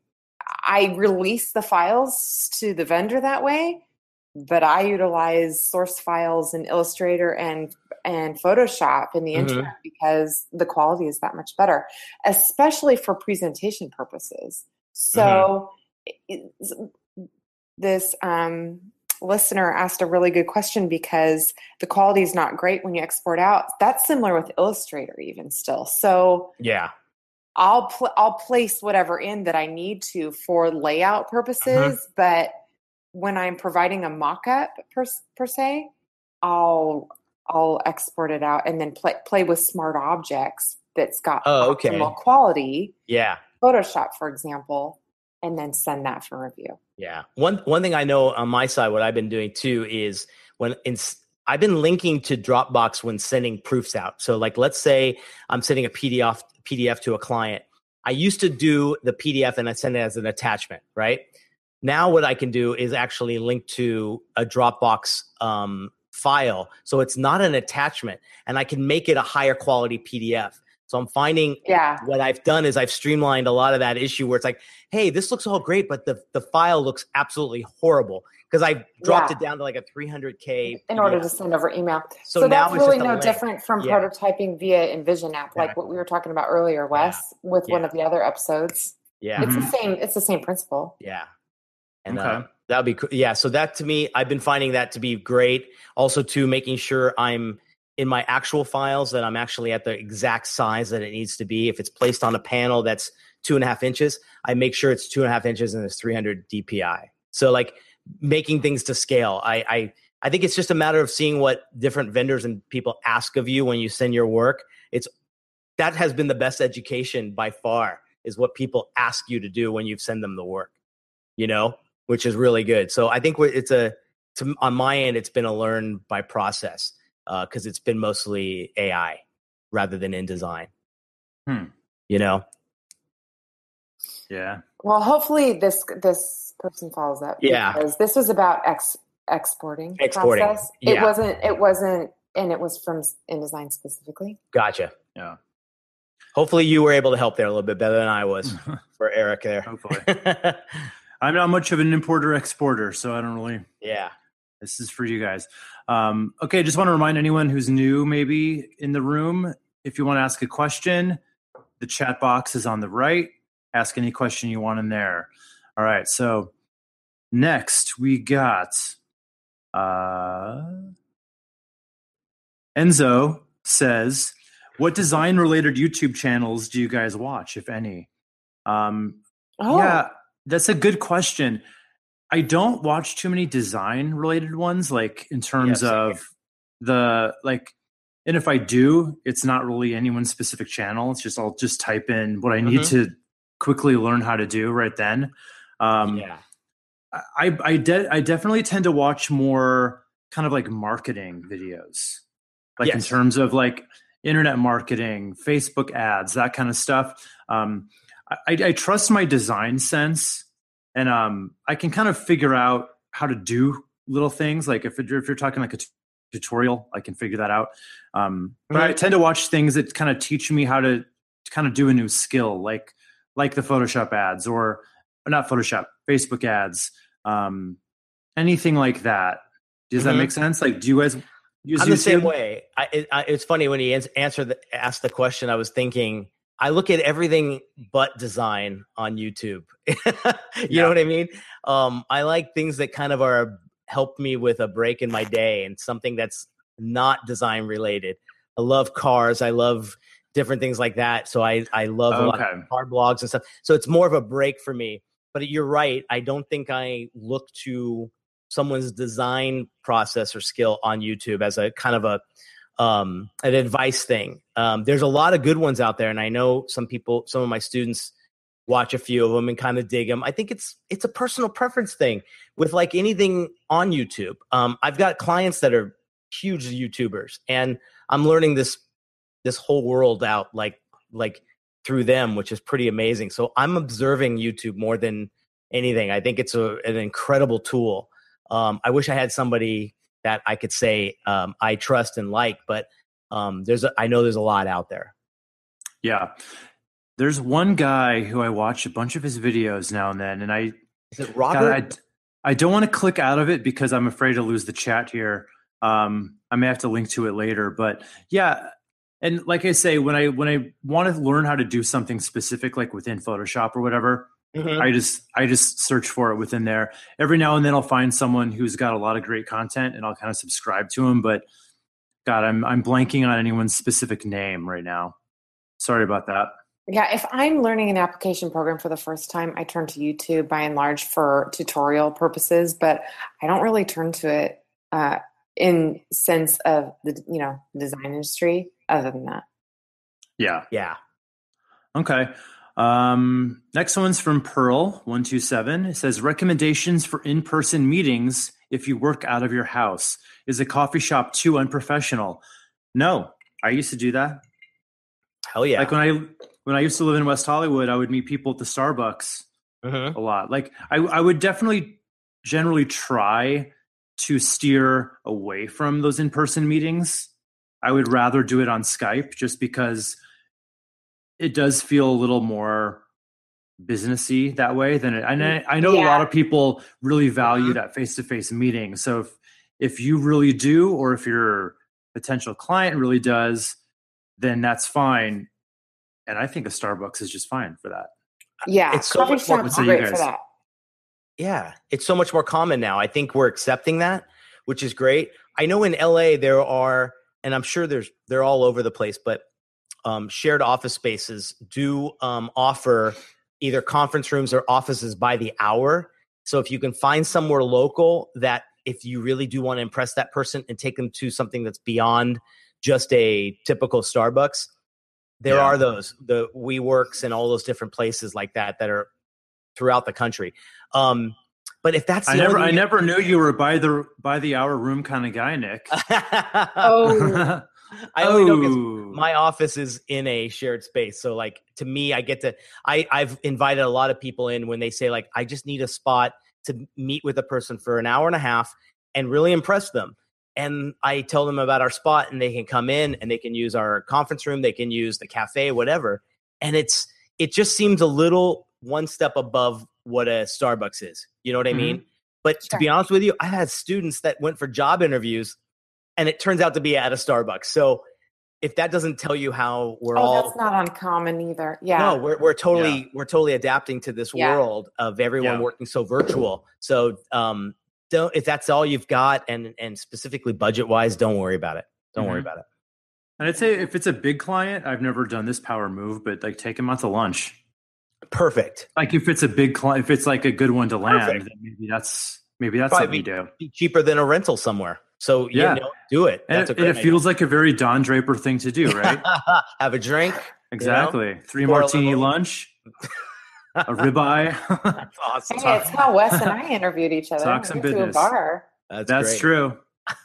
I release the files to the vendor that way, but I utilize source files in Illustrator and and Photoshop in the Mhm. interim because the quality is that much better, especially for presentation purposes. So it- this um, listener asked a really good question because the quality is not great when you export out. That's similar with Illustrator, even still. So Yeah. I'll pl- I'll place whatever in that I need to for layout purposes, but when I'm providing a mock-up per, per se, I'll I'll export it out and then play play with smart objects that's got Oh, okay. optimal quality, Yeah. Photoshop for example, and then send that for review. Yeah. One one thing I know on my side, what I've been doing too is when in, I've been linking to Dropbox when sending proofs out. So like let's say I'm sending a PDF PDF to a client. I used to do the PDF and I send it as an attachment, right? Now what I can do is actually link to a Dropbox um, file. So it's not an attachment and I can make it a higher quality PDF. So I'm finding Yeah. what I've done is I've streamlined a lot of that issue where it's like, hey, this looks all great, but the the file looks absolutely horrible because I dropped Yeah. it down to like a 300k. In order to send over email. So So, now that's it's really no link. different from Yeah. prototyping via InVision app, like what we were talking about earlier, Wes, with one of the other episodes. yeah, It's the same. It's the same principle. yeah, and Okay. uh, that'd be cool. Yeah, so that to me, I've been finding that to be great. Also, to making sure I'm in my actual files that I'm actually at the exact size that it needs to be. If it's placed on a panel that's two and a half inches, I make sure it's two and a half inches and it's 300 DPI. So like making things to scale. I I I think it's just a matter of seeing what different vendors and people ask of you when you send your work. It's that has been the best education by far is what people ask you to do when you send them the work. You know, which is really good. So I think it's a to, on my end, it's been a learn by process because it's been mostly AI rather than InDesign. Hmm. You know, Yeah. Well, hopefully this this person follows up. Yeah. Because this was about ex exporting. Exporting, Process. It wasn't. It wasn't. And it was from InDesign specifically. gotcha. Yeah. Hopefully, you were able to help there a little bit better than I was [laughs] for Eric there. Hopefully. [laughs] I'm not much of an importer exporter, so I don't really. yeah. This is for you guys. Um, okay, just want to remind anyone who's new, maybe in the room, if you want to ask a question, the chat box is on the right. Ask any question you want in there. All right, so next we got uh, Enzo says, "What design-related YouTube channels do you guys watch, if any?" Um, Oh, yeah, that's a good question. I don't watch too many design related ones, like in terms same of the like, and if I do, it's not really anyone's specific channel. It's just I'll just type in what I need Mhm. to quickly learn how to do right then. Um, yeah. I I, de- I definitely tend to watch more kind of like marketing videos, like in terms of like internet marketing, Facebook ads, that kind of stuff. Um, I, I trust my design sense, and um, I can kind of figure out how to do little things. Like if you're, if you're talking like a t- tutorial, I can figure that out. Um, but I Mhm. tend to watch things that kind of teach me how to, to kind of do a new skill, like like the Photoshop ads or, or not Photoshop, Facebook ads, um, anything like that. Does that Mhm. make sense? Like, do you guys use I'm the same way. I, it, I, it's funny when he ans- answered the, asked the question. I was thinking. I look at everything but design on YouTube. [laughs] you Yeah. know what I mean? Um, I like things that kind of are help me with a break in my day and something that's not design related. I love cars. I love different things like that. So I I love a lot of car blogs and stuff. So it's more of a break for me. But you're right. I don't think I look to someone's design process or skill on YouTube as a kind of a um, an advice thing. Um, there's a lot of good ones out there, and I know some people, some of my students watch a few of them and kind of dig them. I think it's it's a personal preference thing with like anything on YouTube. Um, I've got clients that are huge YouTubers, and I'm learning this this whole world out like like through them, which is pretty amazing. So I'm observing YouTube more than anything. I think it's a, an incredible tool. Um, I wish I had somebody that I could say um, I trust and like, but um, there's a, I know there's a lot out there. Yeah. There's one guy who I watch a bunch of his videos now and then, and I Is it God, Robert? I, I don't want to click out of it because I'm afraid to lose the chat here. Um, I may have to link to it later, but yeah. And like I say, when I when I want to learn how to do something specific, like within Photoshop or whatever, Mhm. I just I just search for it within there. Every now and then I'll find someone who's got a lot of great content, and I'll kind of subscribe to them. But God, I'm I'm blanking on anyone's specific name right now. Sorry about that. Yeah, if I'm learning an application program for the first time, I turn to YouTube by and large for tutorial purposes, but I don't really turn to it uh, in sense of the you know design industry. Other than that, Yeah. yeah. Okay. Um, next one's from Pearl one two seven. It says recommendations for in person meetings if you work out of your house. Is a coffee shop too unprofessional? No, I used to do that. Hell yeah. Like when I when I used to live in West Hollywood, I would meet people at the Starbucks Mhm. a lot. Like I, I would definitely generally try to steer away from those in person meetings. I would rather do it on Skype just because it does feel a little more businessy that way than it. And I, I know a lot of people really value Mhm. that face to face meeting. So if if you really do, or if your potential client really does, then that's fine. And I think a Starbucks is just fine for that. Yeah, It's so much more shops you great for that. Yeah, it's so much more common now. I think we're accepting that, which is great. I know in LA there are, and I'm sure there's they're all over the place, but um, shared office spaces do um, offer either conference rooms or offices by the hour. So if you can find somewhere local that if you really do want to impress that person and take them to something that's beyond just a typical Starbucks, there Yeah. are those the WeWorks and all those different places like that that are throughout the country. Um, but if that's the I never only I never knew you were by the by the hour room kind of guy, Nick. [laughs] [laughs] Oh, I only know because my office is in a shared space. So like to me, I get to I I've invited a lot of people in when they say like I just need a spot to meet with a person for an hour and a half and really impress them. And I tell them about our spot and they can come in and they can use our conference room, they can use the cafe, whatever. And it's it just seems a little one step above what a Starbucks is. You know what I Mhm. mean? But to be honest with you, I had students that went for job interviews and it turns out to be at a Starbucks. So if that doesn't tell you how we're oh, all that's not uncommon either. Yeah, no, we're we're totally we're totally adapting to this Yeah. world of everyone Yeah. working so virtual. So um don't if that's all you've got and and specifically budget wise, don't worry about it. Don't worry Mhm. about it. And I'd say if it's a big client, I've never done this power move, but like take him out to lunch. Perfect. Like if it's a big client, if it's like a good one to land, then maybe that's maybe that's Probably something you do. Be cheaper than a rental somewhere. So Yeah. you know, do it. And That's it, a great and it feels like a very Don Draper thing to do, right? [laughs] Have a drink. exactly. Three Pour a martini little- lunch, [laughs] a ribeye. That's awesome. Hey, it's how Wes and I interviewed each other. Talk some went to a bar. That's, that's great. true. [laughs]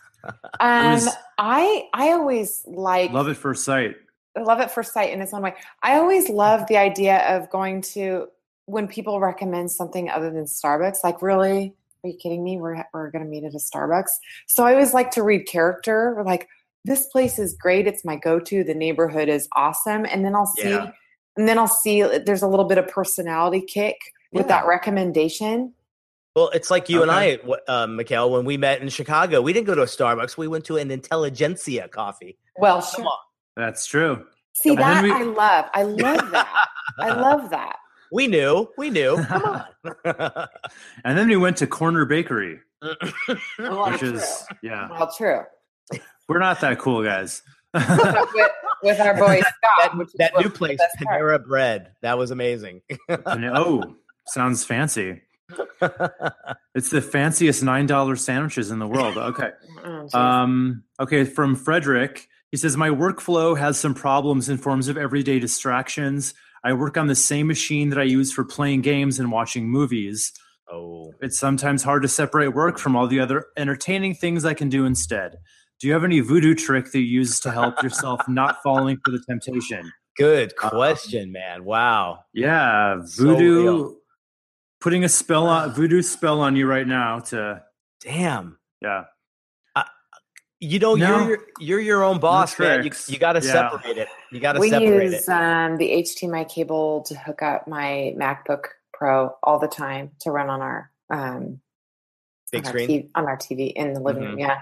Um, was- I I always like Love at first sight. I love it first sight in its own way. I always love the idea of going to when people recommend something other than Starbucks. Like, really, are you kidding me? We're we're going to meet at a Starbucks. So I always like to read character. We're like, this place is great. It's my go-to. The neighborhood is awesome. And then I'll see, Yeah. and then I'll see there's a little bit of personality kick with that recommendation. Well, it's like you and I, wh- uh, Mikhail, when we met in Chicago, we didn't go to a Starbucks. We went to an Intelligentsia coffee. Well, Come sure. on. That's true. See And that we- I love. I [laughs] love that. I love that. We knew. We knew. Come on. [laughs] And then we went to Corner Bakery, [laughs] Well, which true. is yeah. well, true. We're not that cool guys. [laughs] With, with our boy Scott, that which is that new place, best part. Panera Bread, that was amazing. Oh, sounds fancy. It's the fanciest nine dollar sandwiches in the world. Okay. Oh. Um, okay, from Frederick. He says, My workflow has some problems in forms of everyday distractions. I work on the same machine that I use for playing games and watching movies. oh, It's sometimes hard to separate work from all the other entertaining things I can do instead. Do you have any voodoo trick that you use to help yourself [laughs] not falling for the temptation? good um, question, man. Wow. Yeah, voodoo. real. putting a spell on voodoo spell on you right now to Damn. yeah. You know, No. you're your, you're your own boss, man. You, you got to Yeah. separate it. You got to separate it. we use it. um, the HDMI cable to hook up my MacBook Pro all the time to run on our um, Big on our screen. TV, on our TV in the living Mm-hmm. room. Yeah,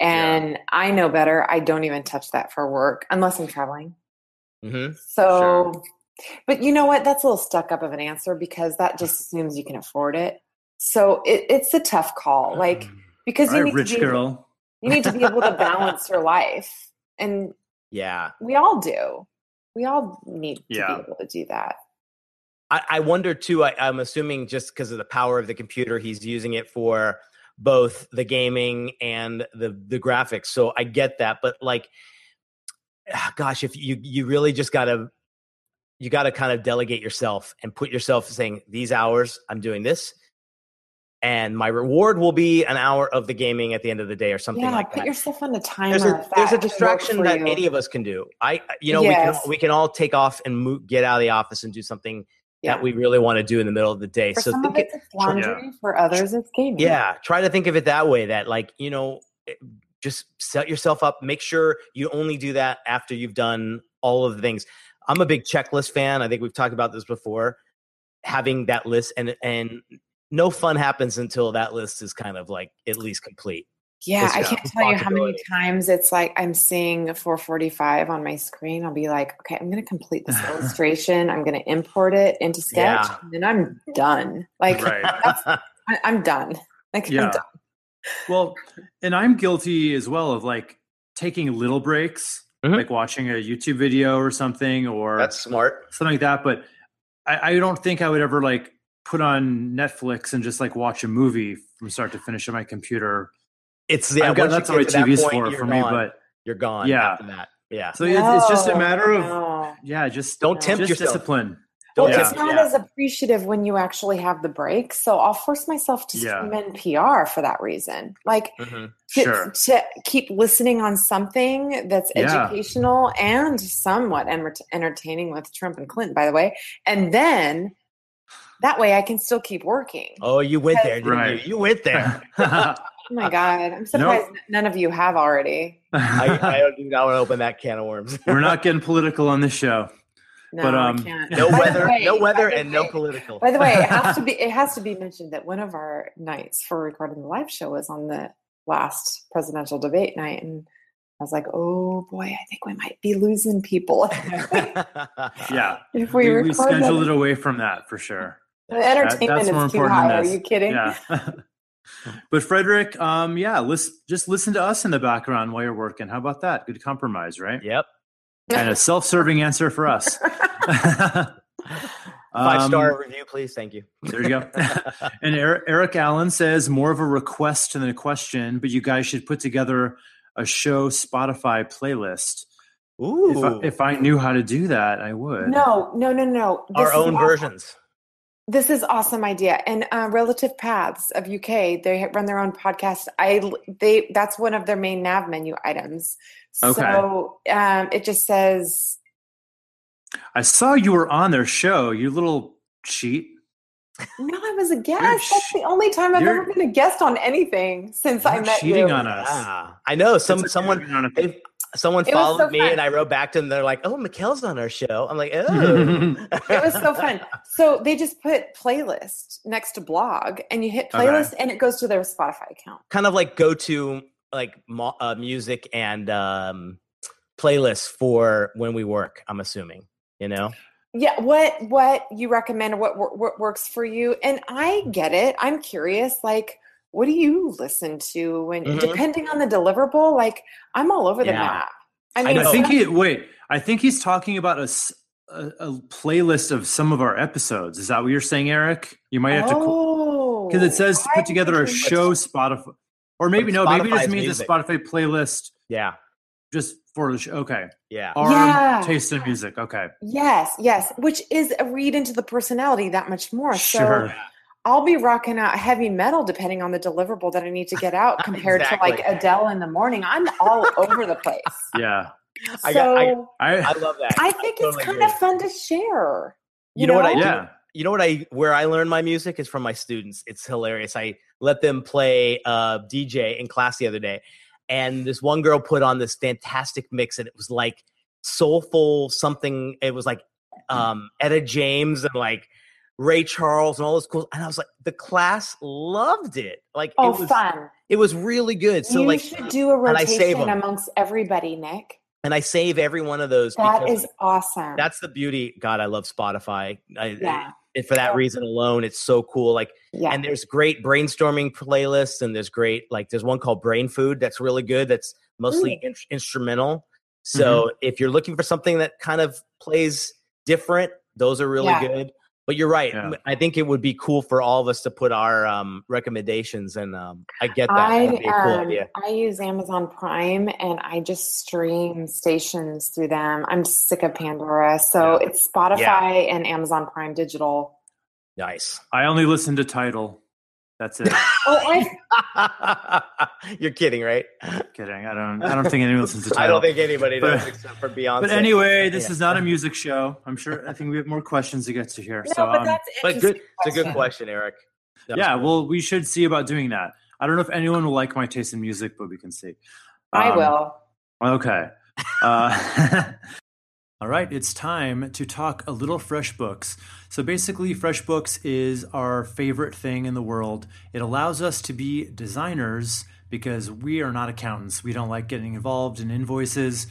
and I know better. I don't even touch that for work unless I'm traveling. hmm So, but you know what? That's a little stuck up of an answer because that just assumes you can afford it. So it, it's a tough call, like because All you right, need rich to be girl. You need to be able to balance your life, and Yeah. we all do. We all need to Yeah. be able to do that. I, I wonder too. I, I'm assuming just because of the power of the computer, he's using it for both the gaming and the the graphics. So I get that, but like, ah, gosh, if you you really just gotta you gotta kind of delegate yourself and put yourself saying these hours I'm doing this, and my reward will be an hour of the gaming at the end of the day or something like that. yeah, like put that. yourself on a timer. there's a if there's a that can work distraction that you. any of us can do. I you know Yes. we can we can all take off and move, get out of the office and do something Yeah. that we really want to do in the middle of the day. For so some think of it, it, it's laundry. For others, it's gaming. yeah, try to think of it that way. That like you know, eh, just set yourself up. Make sure you only do that after you've done all of the things. I'm a big checklist fan. I think we've talked about this before. Having that list and and no fun happens until that list is kind of like at least complete. Yeah, I can't tell you how many times it's like I'm seeing 445 on my screen. I'll be like, okay, I'm going to complete this [laughs] illustration. I'm going to import it into Sketch, Yeah. and then I'm done. Like, Right. [laughs] I, I'm done. Like, Yeah. I'm done. Well, and I'm guilty as well of like taking little breaks, Mhm. like watching a YouTube video or something or That's smart. something like that. But I, I don't think I would ever like put on Netflix and just like watch a movie from start to finish on my computer. It's yeah. I've got, once you that's get what to that TV's point, for you're for me. But you're gone. Yeah. after that. Yeah. so it's, it's just a matter of no. yeah, just Don't tempt just yourself. discipline. Well, Don't Yeah. it's not yeah. as appreciative when you actually have the break. So I'll force myself to Yeah. stream NPR for that reason. Like Mhm. to, Sure. to keep listening on something that's Yeah. educational and somewhat enter- entertaining with Trump and Clinton, by the way. And then that way I can still keep working. Oh, you went there, didn't Right. you? You went there. [laughs] Oh my God. I'm surprised none of you have already. [laughs] I, I don't do not want to open that can of worms. We're not getting political on this show. No, But, I um, can't. no weather, way- no weather, by the and no political. By the way, it has to be [laughs] it has to be mentioned that one of our nights for recording the live show was on the last presidential debate night, and I was like, "Oh boy, I think we might be losing people Yeah. if we, We, we scheduled that." it away from that for sure. The entertainment that's more is too important than high. Are you kidding? Yeah. [laughs] [laughs] but Frederick, um, yeah, listen, just listen to us in the background while you're working. How about that? Good compromise, right? yep. And a self-serving answer for us. [laughs] Five Um, star review, please. Thank you. There you go. and Eric, Eric Allen says more of a request than a question, but you guys should put together a show Spotify playlist. Ooh, If I, if I knew how to do that, I would. No, no, no, no. This our is own awesome. versions. This is awesome idea. And uh, Relative Paths of UK, they run their own podcast. I they that's one of their main nav menu items. Okay. So um, it just says I saw you were on their show. You little cheat. No, I was a guest. sh- That's the only time I've ever been a guest on anything since I You're met cheating you. on us. Ah, I know. Some It's like someone you're on a- they, someone It followed so me, fun. and I wrote back to them. They're like, "Oh, Mikkel's on our show." I'm like, [laughs] "Oh." It was so fun. So they just put playlist next to blog, and you hit Okay. playlist, and it goes to their Spotify account. kind of like go to like uh, music and um, playlists for when we work. I'm assuming, you know. Yeah, what what you recommend? What what works for you? And I get it. I'm curious. Like, what do you listen to when Mhm. depending on the deliverable? Like, I'm all over the Yeah. map. I I mean. I think he wait. I think he's talking about a a playlist of some of our episodes. Is that what you're saying, Eric? You might have to oh, because it says to put together a thinking- show Spotify, or maybe no, maybe it just Spotify's means music. a Spotify playlist Yeah, just for the show. Okay, yeah. our Yeah. taste in music. Okay, Yes, yes, which is a read into the personality that much more. sure. So I'll be rocking out heavy metal depending on the deliverable that I need to get out [laughs] compared Exactly. to like Adele in the morning. I'm all over the place. Yeah, So I got- I- I, I love that. I think totally it's kind agree. of fun to share. You know what I do? yeah. you know what I where I learn my music is from my students. It's hilarious. I let them play uh, DJ in class the other day, and this one girl put on this fantastic mix, and it was like soulful something. It was like um, Etta James and like Ray Charles and all those cool. And I was like, the class loved it. Like Oh, it was, fun. it was really good. So you like, should do a save amongst everybody, Nick. and I save every one of those. That is awesome. that's the beauty. God, I love Spotify. I, yeah. and for that Yeah. reason alone, it's so cool. Like. Yeah. and there's great brainstorming playlists and there's great like there's one called brain food that's really good that's mostly in- instrumental mm-hmm. so if you're looking for something that kind of plays different those are really Yeah. good but you're right Yeah. i think it would be cool for all of us to put our um, recommendations and um, i get that I be a cool um, idea I use Amazon Prime and I just stream stations through them. I'm sick of Pandora, so Yeah. it's Spotify and Amazon Prime Digital. nice I only listen to Tidal. That's it. [laughs] Oh, I [laughs] you're kidding right Kidding. I don't. I don't think anyone listens to [laughs] i don't think anybody But- does except for beyonce But anyway, this Yeah. is not a music show. I'm sure. I think we have more questions to get to here. no, so, but um, that's but interesting good it's a good question eric That yeah. good. Well, we should see about doing that. I don't know if anyone will like my taste in music, but we can see. I Um, will. Okay. Uh, All right, it's time to talk a little FreshBooks. So basically, FreshBooks is our favorite thing in the world. It allows us to be designers because we are not accountants. We don't like getting involved in invoices.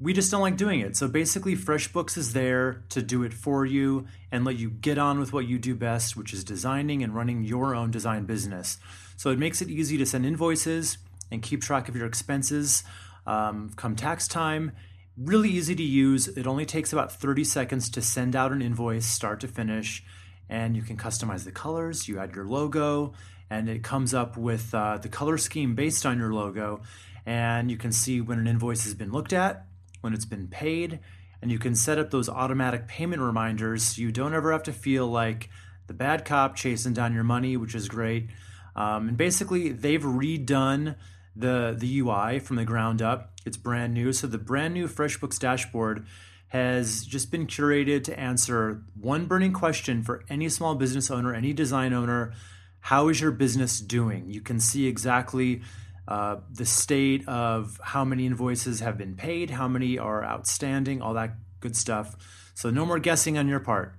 We just don't like doing it. So basically, FreshBooks is there to do it for you and let you get on with what you do best, which is designing and running your own design business. So it makes it easy to send invoices and keep track of your expenses um, come tax time really easy to use. It only takes about 30 seconds to send out an invoice, start to finish, and you can customize the colors. You add your logo, and it comes up with uh, the color scheme based on your logo. And you can see when an invoice has been looked at, when it's been paid, and you can set up those automatic payment reminders so you don't ever have to feel like the bad cop chasing down your money, which is great. Um, and basically, they've redone the the UI from the ground up. It's brand new. So the brand new FreshBooks dashboard has just been curated to answer one burning question for any small business owner, any design owner. How is your business doing? You can see exactly uh, the state of how many invoices have been paid, how many are outstanding, all that good stuff. So no more guessing on your part.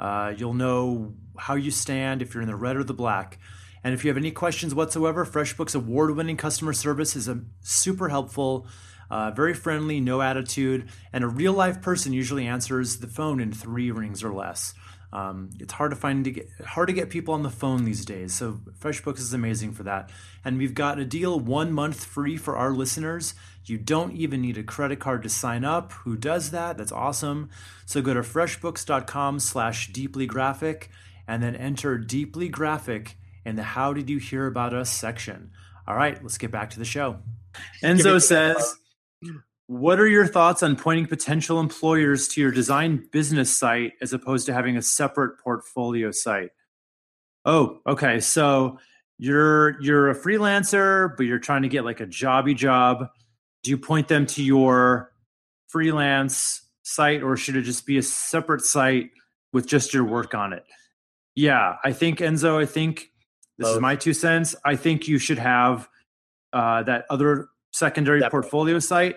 Uh, you'll know how you stand if you're in the red or the black. And if you have any questions whatsoever, FreshBooks award winning customer service is a super helpful, uh, very friendly, no attitude, and a real life person usually answers the phone in three rings or less. Um, it's hard to find to get, hard to get people on the phone these days. So FreshBooks is amazing for that. And we've got a deal one month free for our listeners. You don't even need a credit card to sign up. Who does that? That's awesome. So go to freshbooks.com slash deeply graphic and then enter deeply graphic in the How Did You Hear About Us section. All right, let's get back to the show. Enzo says, What are your thoughts on pointing potential employers to your design business site as opposed to having a separate portfolio site? Oh, okay. So you're you're a freelancer, but you're trying to get like a jobby job. Do you point them to your freelance site or should it just be a separate site with just your work on it? Yeah, I think Enzo, I think this Both. is my two cents. I think you should have uh, that other secondary Definitely. portfolio site.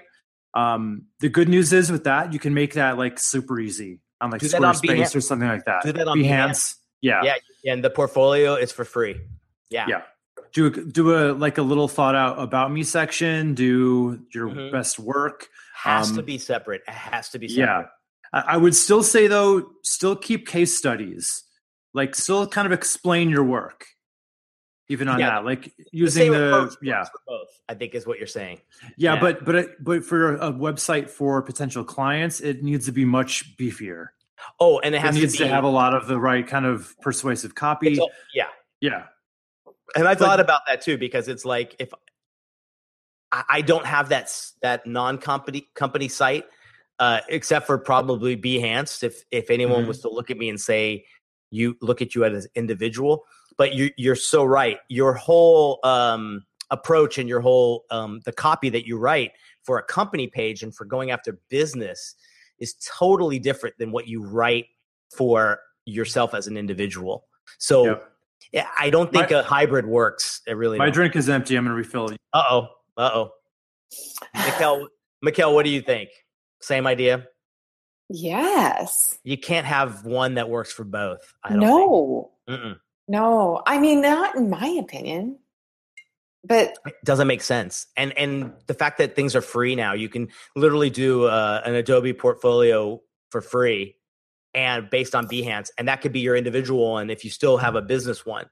Um, the good news is with that, you can make that like super easy on like Squarespace or something like that. Do that on Behance. Behance. Yeah. Yeah. And the portfolio is for free. Yeah. Yeah. Do a, do a like a little thought out about me section. Do your mm-hmm. best work. Has um, to be separate. It has to be separate. Yeah. I would still say though, still keep case studies. Like still kind of explain your work even on yeah. that like using the, the yeah both i think is what you're saying yeah, yeah. but but but for a website for potential clients it needs to be much beefier oh and it has it needs to, be, to, have a lot of the right kind of persuasive copy all, yeah yeah and i but, thought about that too because it's like if I, I don't have that that non-company company site uh, except for probably behance if if anyone mm-hmm. was to look at me and say you look at you as an individual but you, you're so right. Your whole um, approach and your whole um, the copy that you write for a company page and for going after business is totally different than what you write for yourself as an individual. So yep. yeah, I don't think my, a hybrid works. It really. My don't. drink is empty. I'm going to refill it. Uh oh. Uh oh. Mikkel, Mikkel, what do you think? Same idea. Yes. You can't have one that works for both. I don't no. No, I mean not in my opinion. But it doesn't make sense. And and the fact that things are free now, you can literally do uh, an Adobe portfolio for free and based on Behance and that could be your individual one if you still have a business one.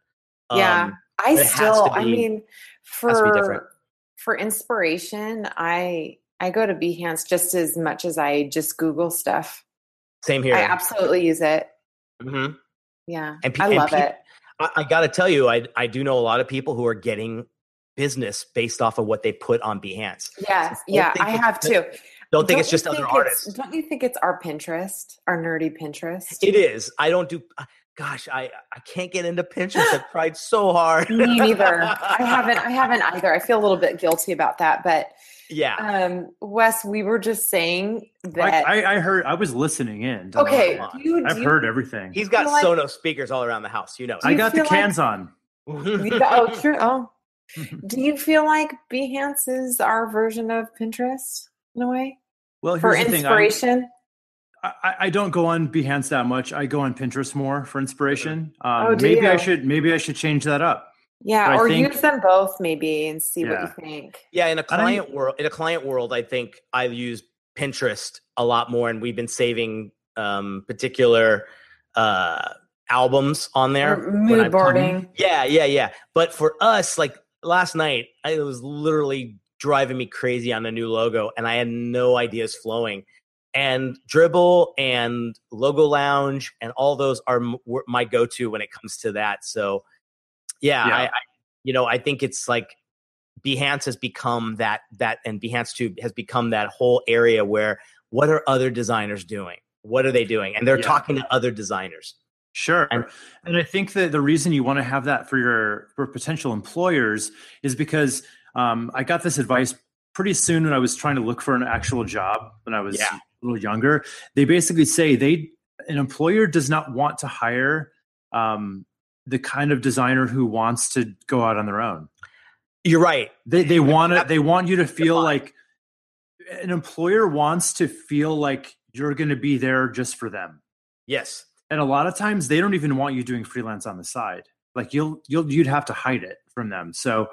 Yeah. Um, I still be, I mean for for inspiration, I I go to Behance just as much as I just Google stuff. Same here. I absolutely use it. Mm-hmm. Yeah, and pe- I love pe- it. I, I got to tell you, I I do know a lot of people who are getting business based off of what they put on Behance. Yes, so yeah, I have too. Don't think don't it's just other artists. Don't you think it's our Pinterest, our nerdy Pinterest? It is. I don't do. Uh, gosh, I I can't get into Pinterest. I've [laughs] tried so hard. Me neither. I haven't. I [laughs] haven't either. I feel a little bit guilty about that, but yeah. Um, Wes, we were just saying that I, I heard I was listening in. Okay, you, I've heard everything. He's got like, Sonos speakers all around the house. You know, I got the cans like, on. oh, [laughs] true. Oh, [laughs] do you feel like Behance is our version of Pinterest in a way? Well, for inspiration. I, I don't go on Behance that much. I go on Pinterest more for inspiration. Um, Oh, do maybe I should maybe I should change that up. Yeah, But or think- use them both maybe and see what you think. Yeah, in a client world, in a client world, I think I use Pinterest a lot more, and we've been saving um, particular uh, albums on there. Or mood I'm- boarding. Yeah, yeah, yeah. But for us, like last night, I, it was literally driving me crazy on the new logo, and I had no ideas flowing. And Dribbble and Logo Lounge and all those are m- my go-to when it comes to that. So, yeah, Yeah. I, I, you know, I think it's like Behance has become that that, and Behance Tube has become that whole area where what are other designers doing? What are they doing? And they're Yeah. talking to other designers. Sure. And- And, I think that the reason you want to have that for your for potential employers is because um, I got this advice pretty soon when I was trying to look for an actual job when I was Yeah. a little younger. They basically say they an employer does not want to hire um, the kind of designer who wants to go out on their own. You're right. They they want to they want you to feel like an employer wants to feel like you're going to be there just for them Yes. and a lot of times they don't even want you doing freelance on the side like you'll you'll you'd have to hide it from them so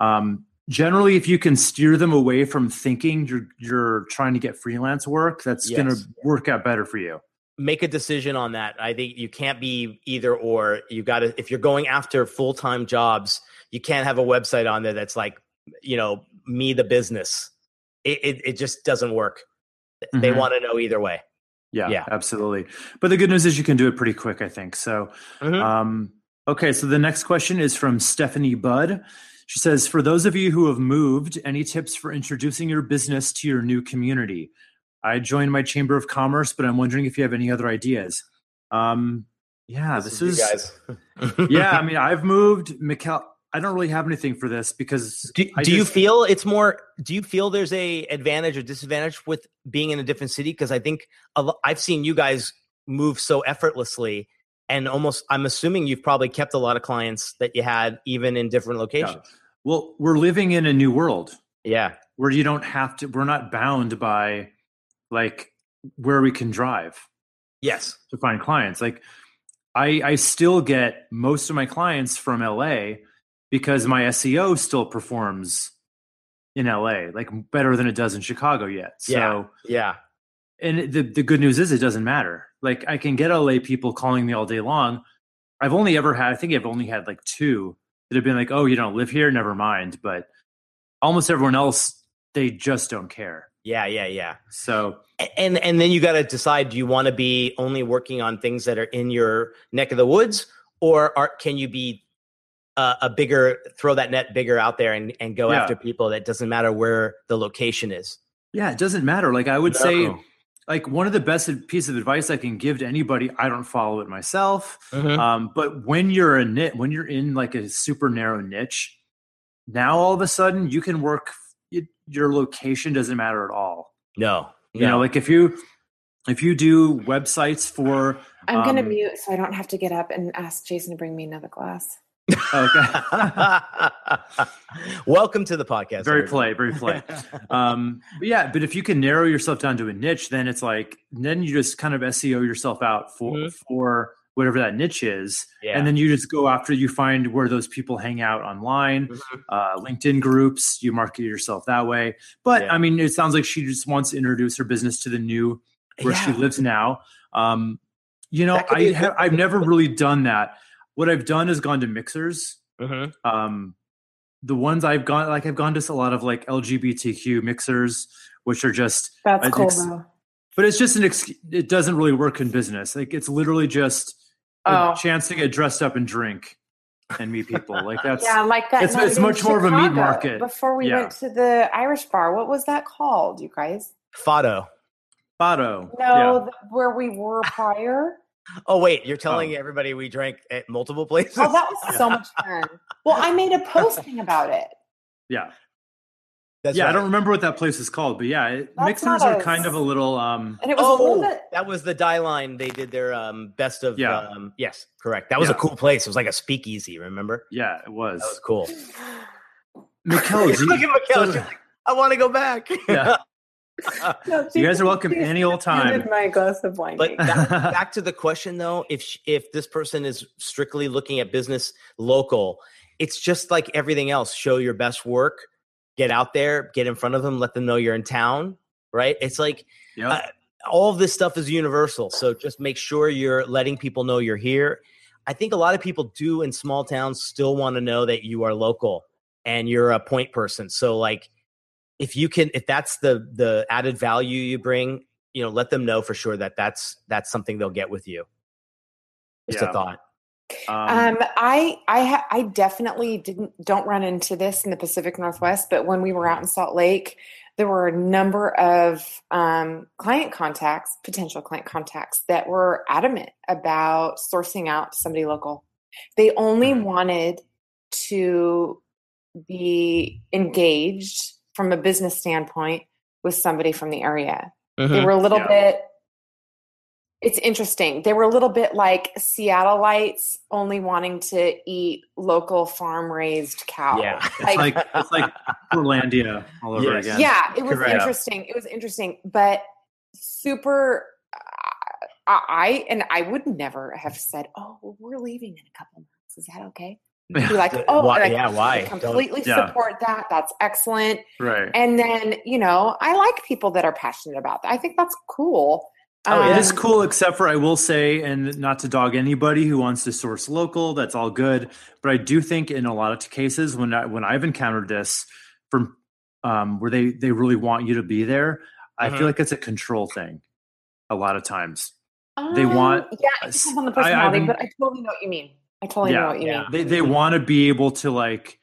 um generally if you can steer them away from thinking you're you're trying to get freelance work that's going to work out better for you make a decision on that. I think you can't be either or. You got to if you're going after full time jobs, you can't have a website on there that's like you know me the business. It it, it just doesn't work. They Mhm. want to know either way. yeah, Yeah. absolutely but the good news is you can do it pretty quick i think so Mhm. Um, okay, so the next question is from Stephanie Budd. She says, For those of you who have moved, any tips for introducing your business to your new community? I joined my Chamber of Commerce, but I'm wondering if you have any other ideas. Um, yeah, this, you is, guys. [laughs] yeah, I mean, I've moved. Mikkel, I don't really have anything for this because Do, I do you feel it's more? Do you feel there's a advantage or disadvantage with being in a different city? Because I think I've seen you guys move so effortlessly, and almost I'm assuming you've probably kept a lot of clients that you had even in different locations. well, we're living in a new world. Yeah, where you don't have to we're not bound by like where we can drive yes, to find clients. Like i i still get most of my clients from la because my seo still performs in la like better than it does in chicago yet. So Yeah. yeah, and the, the good news is it doesn't matter. Like i can get la people calling me all day long. I've only ever had i think i've only had like two that have been like oh you don't live here? Never mind. But almost everyone else they just don't care yeah, yeah, yeah. so And and then you got to decide: do you want to be only working on things that are in your neck of the woods, or are, can you be uh, a bigger throw that net bigger out there and and go Yeah. after people that doesn't matter where the location is? yeah it doesn't matter like i would say like one of the best piece of advice i can give to anybody i don't follow it myself Mhm. um, but when you're a nit when you're in like a super narrow niche now all of a sudden you can work it, your location doesn't matter at all No, you know like if you if you do websites for I'm gonna Um, mute so I don't have to get up and ask Jason to bring me another glass. okay [laughs] Welcome to the podcast. very everybody. play very play [laughs] um but yeah but if you can narrow yourself down to a niche then it's like then you just kind of seo yourself out for Mhm. for whatever that niche is Yeah. and then you just go after you find where those people hang out online Mhm. uh, linkedin groups you market yourself that way but Yeah. i mean it sounds like she just wants to introduce her business to the new where she lives now um you know i have good- i've never [laughs] really done that what i've done is gone to mixers Mhm. um the ones i've gone like i've gone to a lot of like lgbtq mixers which are just That's I cool think though. but it's just an ex- it doesn't really work in business like it's literally just a Oh. chance to get dressed up and drink and meet people like [laughs] that's Yeah, like that. it's- it's in much more of a meat market. Before we Yeah. went to the Irish bar, what was that called, you guys? Fado. Fado. No, the, where we were prior. [laughs] Oh wait, you're telling Oh. everybody we drank at multiple places? Oh, that was so [laughs] much fun. Well, I made a posting about it. yeah That's yeah i don't remember what that place is called but yeah it, That's mixers are kind of a little um And it was a little Oh, bit that was the Dieline. They did their um, best of. Yeah. Um, yes, correct. That was a cool place. It was like a speakeasy. Remember? yeah it was That was cool. Mikkel, do you- Look at Mikkel. so- She's like, I want to go back. Yeah. [laughs] No, You guys are welcome any old time. My glass of wine. But back, [laughs] back to the question though, if sh- if this person is strictly looking at business local, it's just like everything else. Show your best work, get out there, get in front of them, let them know you're in town. Right? It's like Yep. uh, all of this stuff is universal. So just make sure you're letting people know you're here. I think a lot of people do in small towns still want to know that you are local and you're a point person. So like if you can if that's the the added value you bring, you know, let them know for sure that that's that's something they'll get with you. Just Yeah. a thought. Um, I I ha- I definitely didn't don't run into this in the Pacific Northwest, but when we were out in Salt Lake, there were a number of um, client contacts, potential client contacts, that were adamant about sourcing out somebody local. They only Mhm. wanted to be engaged from a business standpoint with somebody from the area. They Mhm. were a little Yeah. bit. It's interesting. They were a little bit like Seattleites only wanting to eat local farm raised cow. Yeah. [laughs] it's like it's like Portlandia all over Yes. again. yeah, it was Correct. interesting. It was interesting, but super. I, I and I would never have said, "Oh, well, we're leaving in a couple months. Is that okay?" Be [laughs] like, Uh, "Oh, why- like, yeah, why? I completely Yeah. support that. That's excellent." Right. And then you know, I like people that are passionate about that. I think that's cool. Oh, yeah. It is Um, cool, except for I will say, and not to dog anybody who wants to source local, that's all good. But I do think in a lot of cases, when I when I've encountered this from um, where they they really want you to be there, I feel like it's a control thing. A lot of times, They want- Um, yeah, it depends on the I- personality, I've- but I totally know what you mean. I totally know Yeah, what you yeah. mean. they they want to be able to like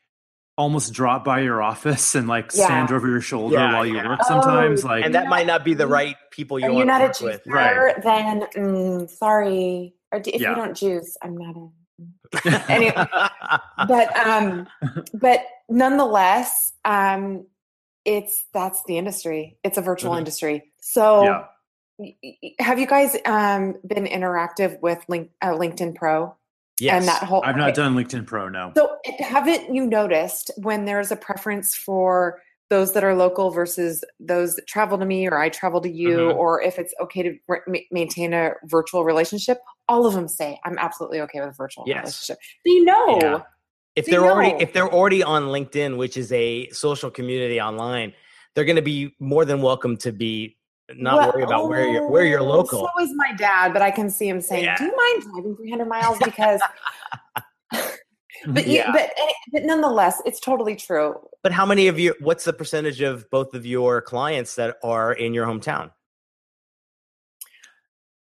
almost drop by your office and like Yeah. stand over your shoulder Yeah, while you yeah. work. Sometimes, Oh, like and that might not be the right people you Are you want not to a work juicer? with. Right. Then mm, sorry. Or d- if Yeah. you don't juice, I'm not a. [laughs] Anyway. But um, but nonetheless, um, it's that's the industry. It's a virtual Mhm. industry. So, yeah, y- y- have you guys um been interactive with Link, uh, LinkedIn Pro yes. and that whole? I've not okay. done LinkedIn Pro. No. So, haven't you noticed when there's a preference for those that are local versus those that travel to me or I travel to you, Mhm. or if it's okay to re- maintain a virtual relationship? All of them say, I'm absolutely okay with a virtual Yes. relationship. They know. Yeah. if They they're already know. if they're already on LinkedIn, which is a social community online, they're going to be more than welcome to be not Well, worry about where you're where you're local. So is my dad, but I can see him saying, Yeah. "Do you mind driving 300 miles?" Because, [laughs] but you, Yeah. but eh, but nonetheless, it's totally true. But how many of you? What's the percentage of both of your clients that are in your hometown?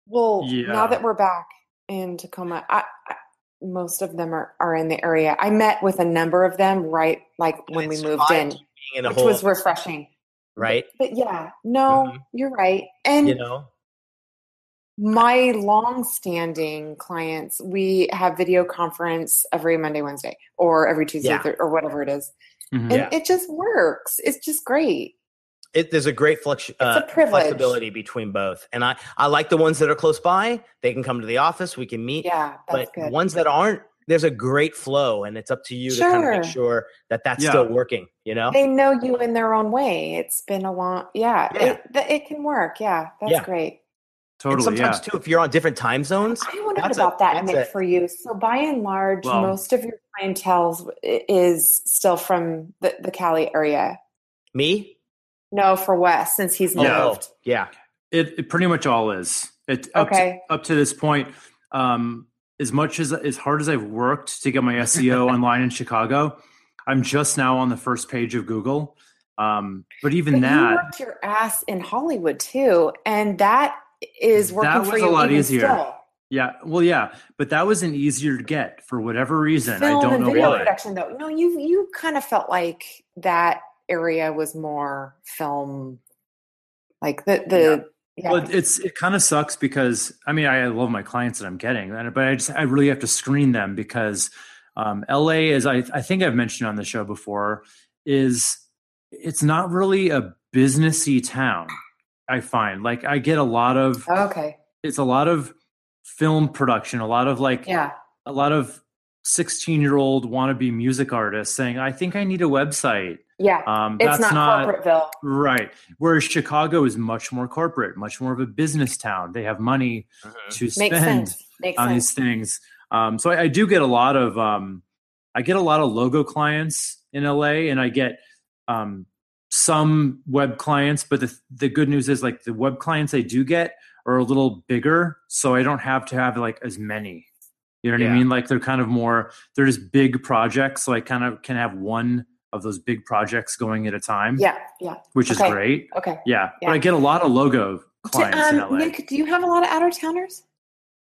Well, Yeah. now that we're back in Tacoma, I, I, most of them are, are in the area. I met with a number of them right like when we moved in, being in a which whole, was refreshing. Right? But yeah, no, Mhm. you're right. And You know, my long-standing clients, we have video conference every Monday, Wednesday, or every Tuesday, Yeah. Thur- or whatever it is, Mhm. and Yeah. it just works. It's just great. it, there's a great uh, privilege. flexibility between both, and I I like the ones that are close by. They can come to the office. We can meet. Yeah, that's but good. ones that aren't, there's a great flow, and it's up to you to kind of make Sure. sure that that's Yeah. still working. You know, they know you in their own way. It's been a long, yeah. Yeah. It, it can work. Yeah, that's Yeah. great. and Totally. sometimes yeah. too, if you're on different time zones, I wondered That's a- about that, that's Mick, a- for you. So, by and large, Well- most of your clientele is still from the, the Cali area. me, No, for Wes, since he's moved. Yeah. oh, yeah, It, it pretty much all is. It up Okay. to, up to this point. Um, as much as as hard as I've worked to get my SEO [laughs] online in Chicago, I'm just now on the first page of Google. Um, but even But you worked your ass in Hollywood too, and that is working That for was a you lot even easier. still. yeah, well, yeah, but that wasn't easier to get for whatever reason. Film I don't and know video why. production, though. No, you you kind of felt like that area was more film, like the the. Yeah. Well, it's it kind of sucks because I mean I love my clients that I'm getting, but I just I really have to screen them because um, LA, as I I think I've mentioned on the show before, is it's not really a businessy town. I find like I get a lot of okay. it's a lot of film production, a lot of like Yeah. a lot of 16 year old wannabe music artist saying, I think I need a website. Yeah. Um, it's that's not, not corporateville. right. Whereas Chicago is much more corporate, much more of a business town. They have money Mhm. to Makes spend sense. Makes on sense. these things. Um, so I, I do get a lot of um, I get a lot of logo clients in LA, and I get um, some web clients. But the the good news is like the web clients I do get are a little bigger, so I don't have to have like as many. You know what I mean? Like they're kind of more they're just big projects, so I kind of can have one of those big projects going at a time. Yeah. Yeah. which is great. Okay. Yeah, Yeah. but I get a lot of logo Do- clients in um, LA. Nick, do you have a lot of out of towners?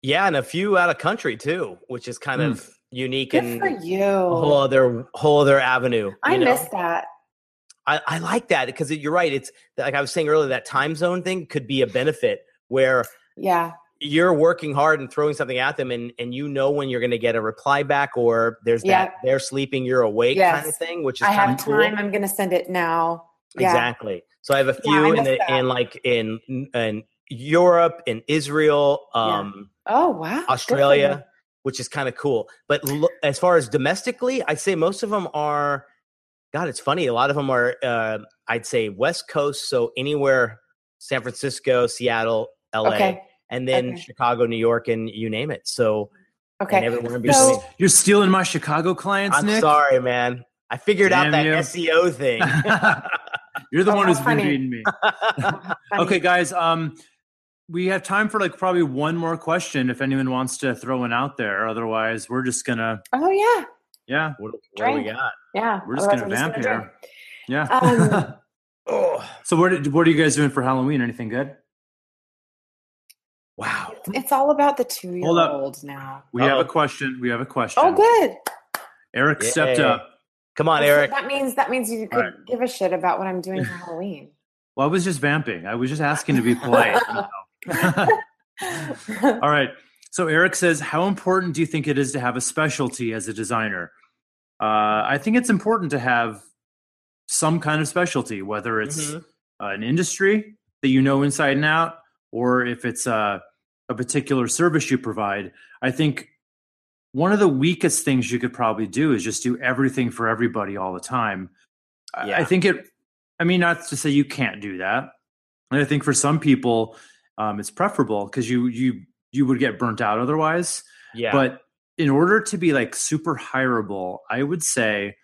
Yeah, and a few out of country too, which is kind Mm. of unique Good and for a you. whole other whole other avenue. I you know? miss that. I, I like that because you're right. It's like I was saying earlier, that time zone thing could be a benefit where Yeah. You're working hard and throwing something at them and, and you know when you're going to get a reply back or there's Yeah. that they're sleeping, you're awake kind of thing, which is I kind have of cool. time. I'm going to send it now. Yeah. Exactly. So I have a Yeah, few in the, in like in in Europe, in Israel, um, Oh, wow. Australia, which is kind of cool. But lo- as far as domestically, I'd say most of them are. God, it's funny. A lot of them are. Uh, I'd say West Coast, so anywhere, San Francisco, Seattle. LA, Okay. And then okay. Chicago, New York, and you name it. So Okay. everywhere in You're, So- you're stealing my Chicago clients, I'm Nick. sorry, man. I figured out that you. SEO thing. [laughs] You're the Oh, one how who's been funny. beating me. [laughs] Okay, guys. Um, we have time for like probably one more question if anyone wants to throw one out there. Otherwise, we're just gonna Oh, yeah. yeah, what, what do we got? Yeah. we're just Otherwise, gonna I'm vamp gonna here. Yeah. Um, Oh, [laughs] so what did, what are you guys doing for Halloween? Anything good? Wow. It's all about the two year Hold up. old now. We have a question. We have a question. Oh, good. Eric stepped up. Come on, So Eric. That means that means you could right. give a shit about what I'm doing for [laughs] Halloween. Well, I was just vamping. I was just asking to be polite. [laughs] All right. So Eric says, how important do you think it is to have a specialty as a designer? Uh, I think it's important to have some kind of specialty, whether it's Mhm. uh, an industry that you know inside and out, or if it's uh, a particular service you provide. I think one of the weakest things you could probably do is just do everything for everybody all the time. I- I think it, I mean, not to say you can't do that. And I think for some people, um, it's preferable because you you you would get burnt out otherwise. Yeah. But in order to be like super hireable, I would say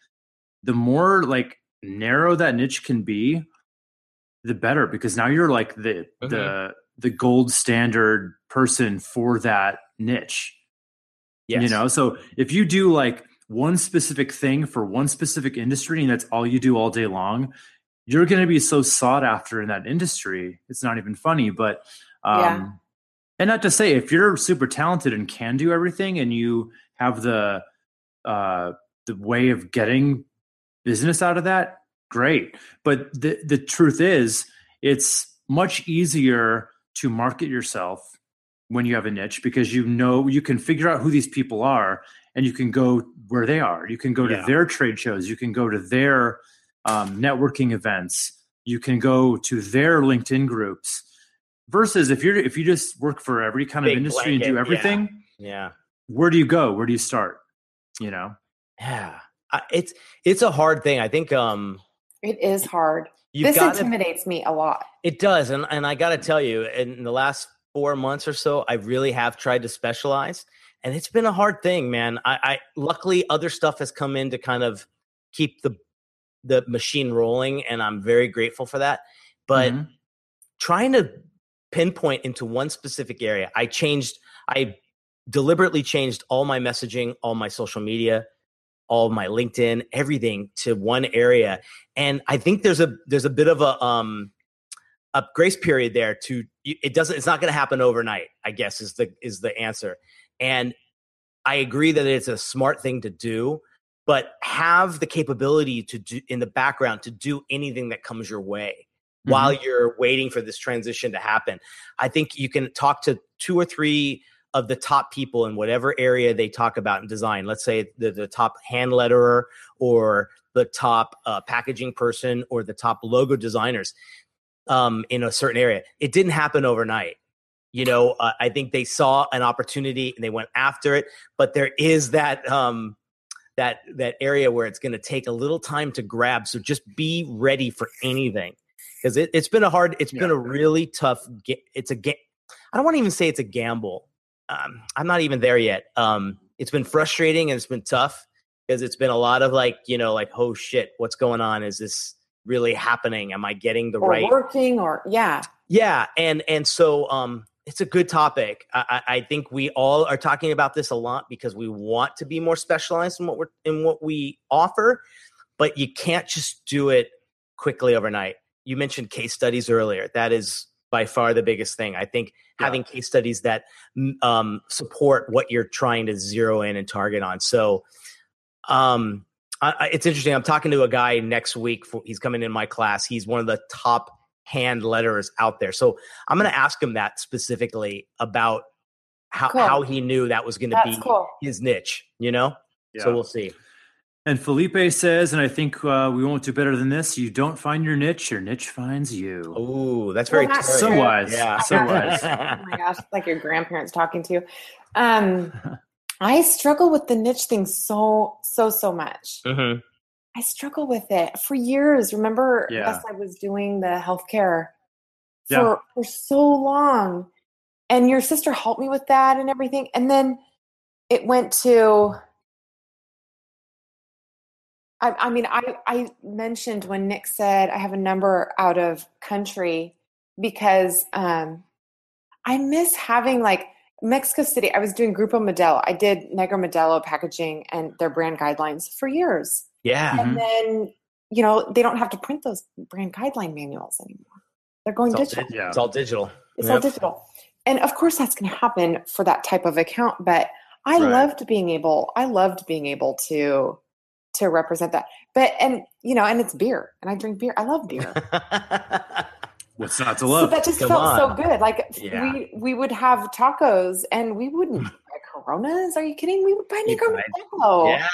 the more like narrow that niche can be, the better because now you're like the Mhm. the the gold standard person for that niche. yes. You know, so if you do like one specific thing for one specific industry and that's all you do all day long, you're going to be so sought after in that industry. It's not even funny, but um Yeah. and not to say if you're super talented and can do everything and you have the uh the way of getting business out of that, great. But the the truth is it's much easier to market yourself when you have a niche because you know you can figure out who these people are and you can go where they are. You can go to their trade shows. You can go to their um, networking events. You can go to their LinkedIn groups. Versus if you're if you just work for every kind Big of industry and blanket, do yeah. everything, Yeah. where do you go? Where do you start? You know, Yeah. I, it's it's a hard thing. I think um It is hard. You've this got to intimidates me a lot. It does, and and I got to tell you, in the last four months or so, I really have tried to specialize, and it's been a hard thing, man. I, I luckily other stuff has come in to kind of keep the the machine rolling, and I'm very grateful for that. But Mhm. trying to pinpoint into one specific area, I changed. I deliberately changed all my messaging, all my social media, all my LinkedIn, everything to one area. And I think there's a there's a bit of a um a grace period there to it doesn't it's not going to happen overnight, I guess is the is the answer. And I agree that it's a smart thing to do, but have the capability to do in the background to do anything that comes your way while you're waiting for this transition to happen. I think you can talk to two or three of the top people in whatever area they talk about in design. Let's say the, the top hand letterer or the top uh, packaging person or the top logo designers um, in a certain area. It didn't happen overnight. you know, uh, I think they saw an opportunity and they went after it. But there is that um, that that area where it's going to take a little time to grab. So just be ready for anything because it, has been a hard. It's yeah. been a really tough. It's a game. I don't want to even say it's a gamble. Um, I'm not even there yet. Um, it's been frustrating and it's been tough because it's been a lot of like you know like oh shit what's going on? Is this really happening? Am i getting the or right working or yeah. Yeah and and so um it's a good topic. I, I think we all are talking about this a lot because we want to be more specialized in what we're in what we offer but you can't just do it quickly overnight. You mentioned case studies earlier. That is by far the biggest thing i think yeah. having case studies that um, support what you're trying to zero in and target on so um, I, it's interesting. I'm talking to a guy next week. For, he's coming in my class. He's one of the top hand letterers out there. So I'm going to ask him that specifically about how, cool. how he knew that was going to be cool. his niche, you know? Yeah. So we'll see. And Felipe says, and I think uh, we won't do better than this. You don't find your niche, your niche finds you. Oh, that's very well, that's so wise. Yeah, so wise. [laughs] oh my gosh, like your grandparents talking to you. Um, [laughs] I struggle with the niche thing so, so, so much. Mm-hmm. I struggle with it for years. Remember, yeah. yes, I was doing the healthcare for, yeah. for so long. And your sister helped me with that and everything. And then it went to, I, I mean, I, I mentioned when Nick said I have a number out of country because um, I miss having like Mexico City, I was doing Grupo Modelo. I did Negro Modelo packaging and their brand guidelines for years. Yeah. And mm-hmm. then, you know, they don't have to print those brand guideline manuals anymore. They're going it's digital. Di- yeah. It's all digital. It's yep. all digital. And of course that's going to happen for that type of account, but I right. loved being able I loved being able to to represent that. But and you know, and it's beer and I drink beer. I love beer. [laughs] What's not to love? So that just Come felt on. so good. Like yeah. we we would have tacos and we wouldn't hmm. buy Coronas. Are you kidding? We would buy Negro Modelo. Yeah,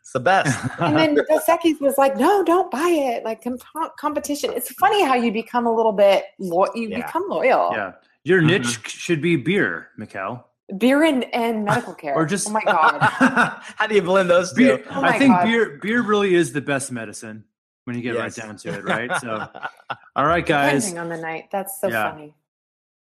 it's the best. and then [laughs] Dos Equis was like, no, don't buy it. Like comp- competition. It's funny how you become a little bit lo- you yeah. become loyal. Yeah, your mm-hmm. niche should be beer, Mikkel. Beer and, and [laughs] medical care. or just oh my god. [laughs] how do you blend those beer, two? Oh I think god. beer beer really is the best medicine when you get yes. right down to it, [laughs] right? So, all right, guys. Depending on the night, that's so yeah. funny.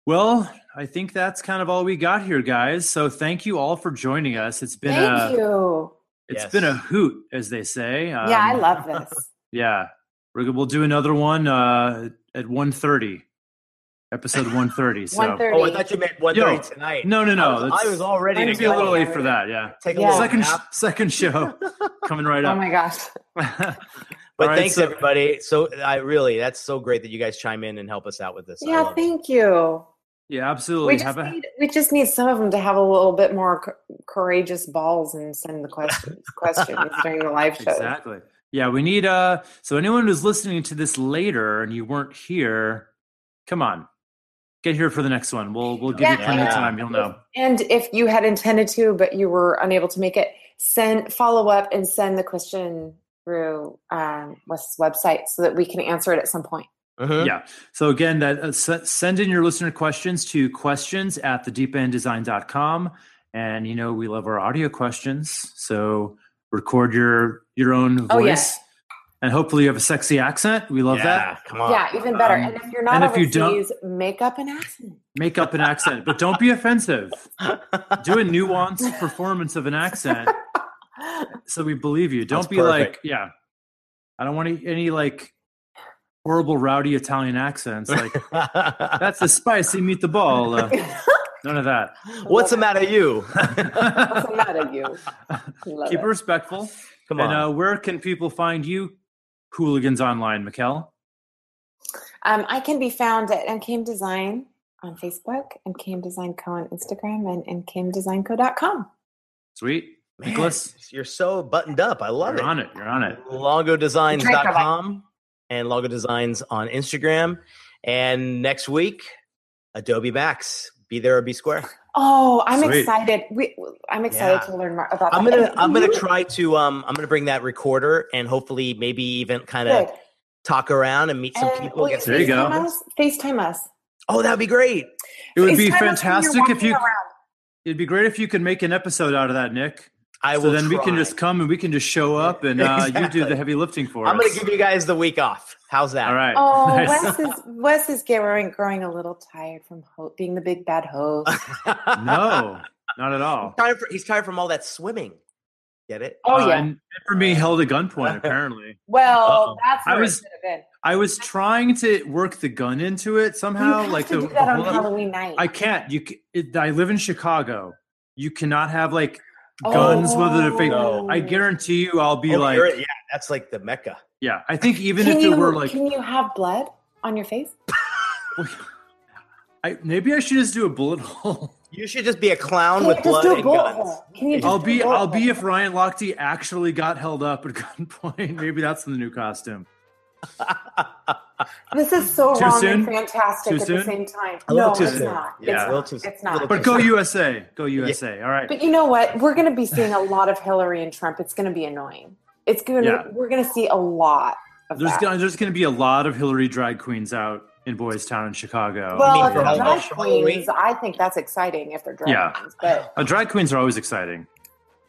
Well, I think that's kind of all we got here, guys. So thank you all for joining us. It's been thank a, you. It's yes. been a hoot, as they say. Um, yeah, I um, love this. yeah, we will do another one uh, at 1.30 episode 130 so. 130. oh i thought you meant 130 tonight. no no no i was, I was already to be a little late for that yeah. Take a yeah. second second show [laughs] coming right up. Oh my gosh. [laughs] But right, thanks so, everybody. So i really that's so great that you guys chime in and help us out with this. Yeah thank it. you. Yeah absolutely. we just, a, need, we just need some of them to have a little bit more co- courageous balls and send the questions [laughs] questions during the live show exactly. Yeah we need uh so anyone who's listening to this later and you weren't here come on get here for the next one. We'll we'll give yeah, you plenty of time. You'll know. And if you had intended to, but you were unable to make it, send follow up and send the question through um, Wes's website so that we can answer it at some point. Uh-huh. Yeah. So again, that uh, send in your listener questions to questions at thedeependdesign.com. And you know, we love our audio questions. So record your your own voice. Oh, yes and hopefully you have a sexy accent. We love yeah, that. Come on. Yeah, even better. Um, and if you're not and overseas, you don't, make up an accent. Make up an accent, but don't be offensive. Do a nuanced [laughs] performance of an accent, [laughs] so we believe you. Don't That's be perfect. like, yeah. I don't want any, any like horrible rowdy Italian accents. Like [laughs] that's the spicy meatball. Uh, none of that. What's the matter, you? What's the matter, you? Keep it respectful. Come on. And uh, where can people find you, hooligans online, Mikkel? Um, I can be found at MKM Design on Facebook, MKM Design Co on Instagram, and MKMDesignCo.com. Sweet. Man, Nicholas? You're so buttoned up. I love it. you're on it. You're on it. Logodesigns.com and Logo Designs on Instagram. And next week, Adobe Max. Be there or be square. Oh, I'm Sweet. excited. We, I'm excited yeah. to learn more about. I'm gonna I'm gonna try to um I'm gonna bring that recorder and hopefully maybe even kind of talk around and meet some and, people. Well, there you go. Us, FaceTime us. Oh, that'd be great. It would be FaceTime us fantastic if you. around. It'd be great if you could make an episode out of that, Nick. I so will. then we can just come and we can just show up [laughs] and uh, you do the heavy lifting for us. I'm going to give you guys the week off. How's that? All right. Oh, [laughs] Nice. Wes is Wes is growing growing a little tired from ho- being the big bad host. [laughs] no, not at all. Tired for, he's tired from all that swimming. Get it? Oh Uh, yeah. and, and for being held at gunpoint, apparently. well, Uh-oh. that's I was- it should have been. I was trying to work the gun into it somehow. you have like to the, do that on Halloween night. I can't. You. It, I live in Chicago. You cannot have like guns. Whether they're fake. No. Oh. I guarantee you, I'll be Oh, like, yeah, that's like the mecca. yeah. I think even can if you it were like, can you have blood on your face? [laughs] I, maybe I should just do a bullet hole. You should just be a clown Can with you just blood do a and guns. hole? Can you just I'll do be. bullet I'll be if Ryan Lochte actually got held up at [laughs] gunpoint. Maybe that's the new costume. This is so Too wrong soon? and fantastic Too at soon? the same time. A no, too it's soon. not. Yeah, it's a little not. too- It's little not. But go USA. Go USA. All right. But you know what? We're going to be seeing a lot of Hillary and Trump. It's going to be annoying. It's going to. Yeah. We're going to see a lot of There's that. gonna, there's going to be a lot of Hillary drag queens out in Boys Town in Chicago. well, mean if they're drag queens, I think that's exciting if they're drag Yeah. queens. But Uh, drag queens are always exciting.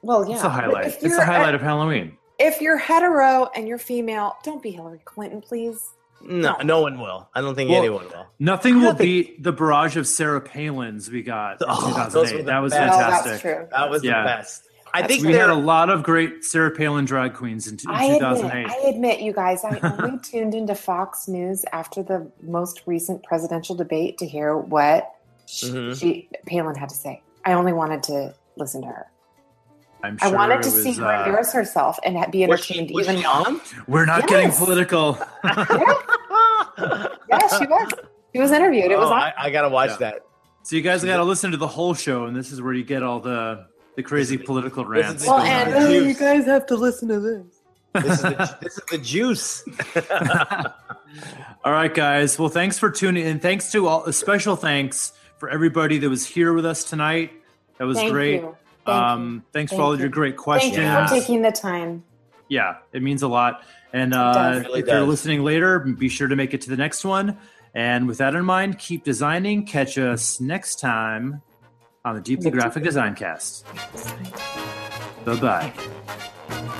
well, yeah, It's a highlight. It's the you're- highlight of Halloween. If you're hetero and you're female, don't be Hillary Clinton, please. No, no one will. I don't think Well, anyone will. Nothing will think- beat the barrage of Sarah Palins we got Oh, those were 2008. the That was best. Oh, fantastic. that's true. That was Yeah. the best. I think We had a lot of great Sarah Palin drag queens in, in I admit, 2008. I admit, you guys, I [laughs] only tuned into Fox News after the most recent presidential debate to hear what she, Mm-hmm. Mhm. she Palin had to say. I only wanted to listen to her. I'm I wanted to was, see her uh, embarrass herself and ha- be was she, entertained. was even [laughs] she on? We're not getting political. [laughs] yeah, she was. She was interviewed. It was Oh, on. I, I gotta watch Yeah. that. so you guys got to listen to the whole show, and this is where you get all the the crazy political rants. well, and oh, you [laughs] guys have to listen to this. This is the, this is the juice. all right, guys. Well, thanks for tuning in. Thanks to all. A special thanks for everybody that was here with us tonight. That was Thank great. you. Thank um, thanks for all of you. your great questions. Thank you for taking the time. yeah, it means a lot. And uh, really if you're listening later, be sure to make it to the next one. And with that in mind, keep designing. Catch us next time on the Deeply Graphic Design Cast. Bye bye.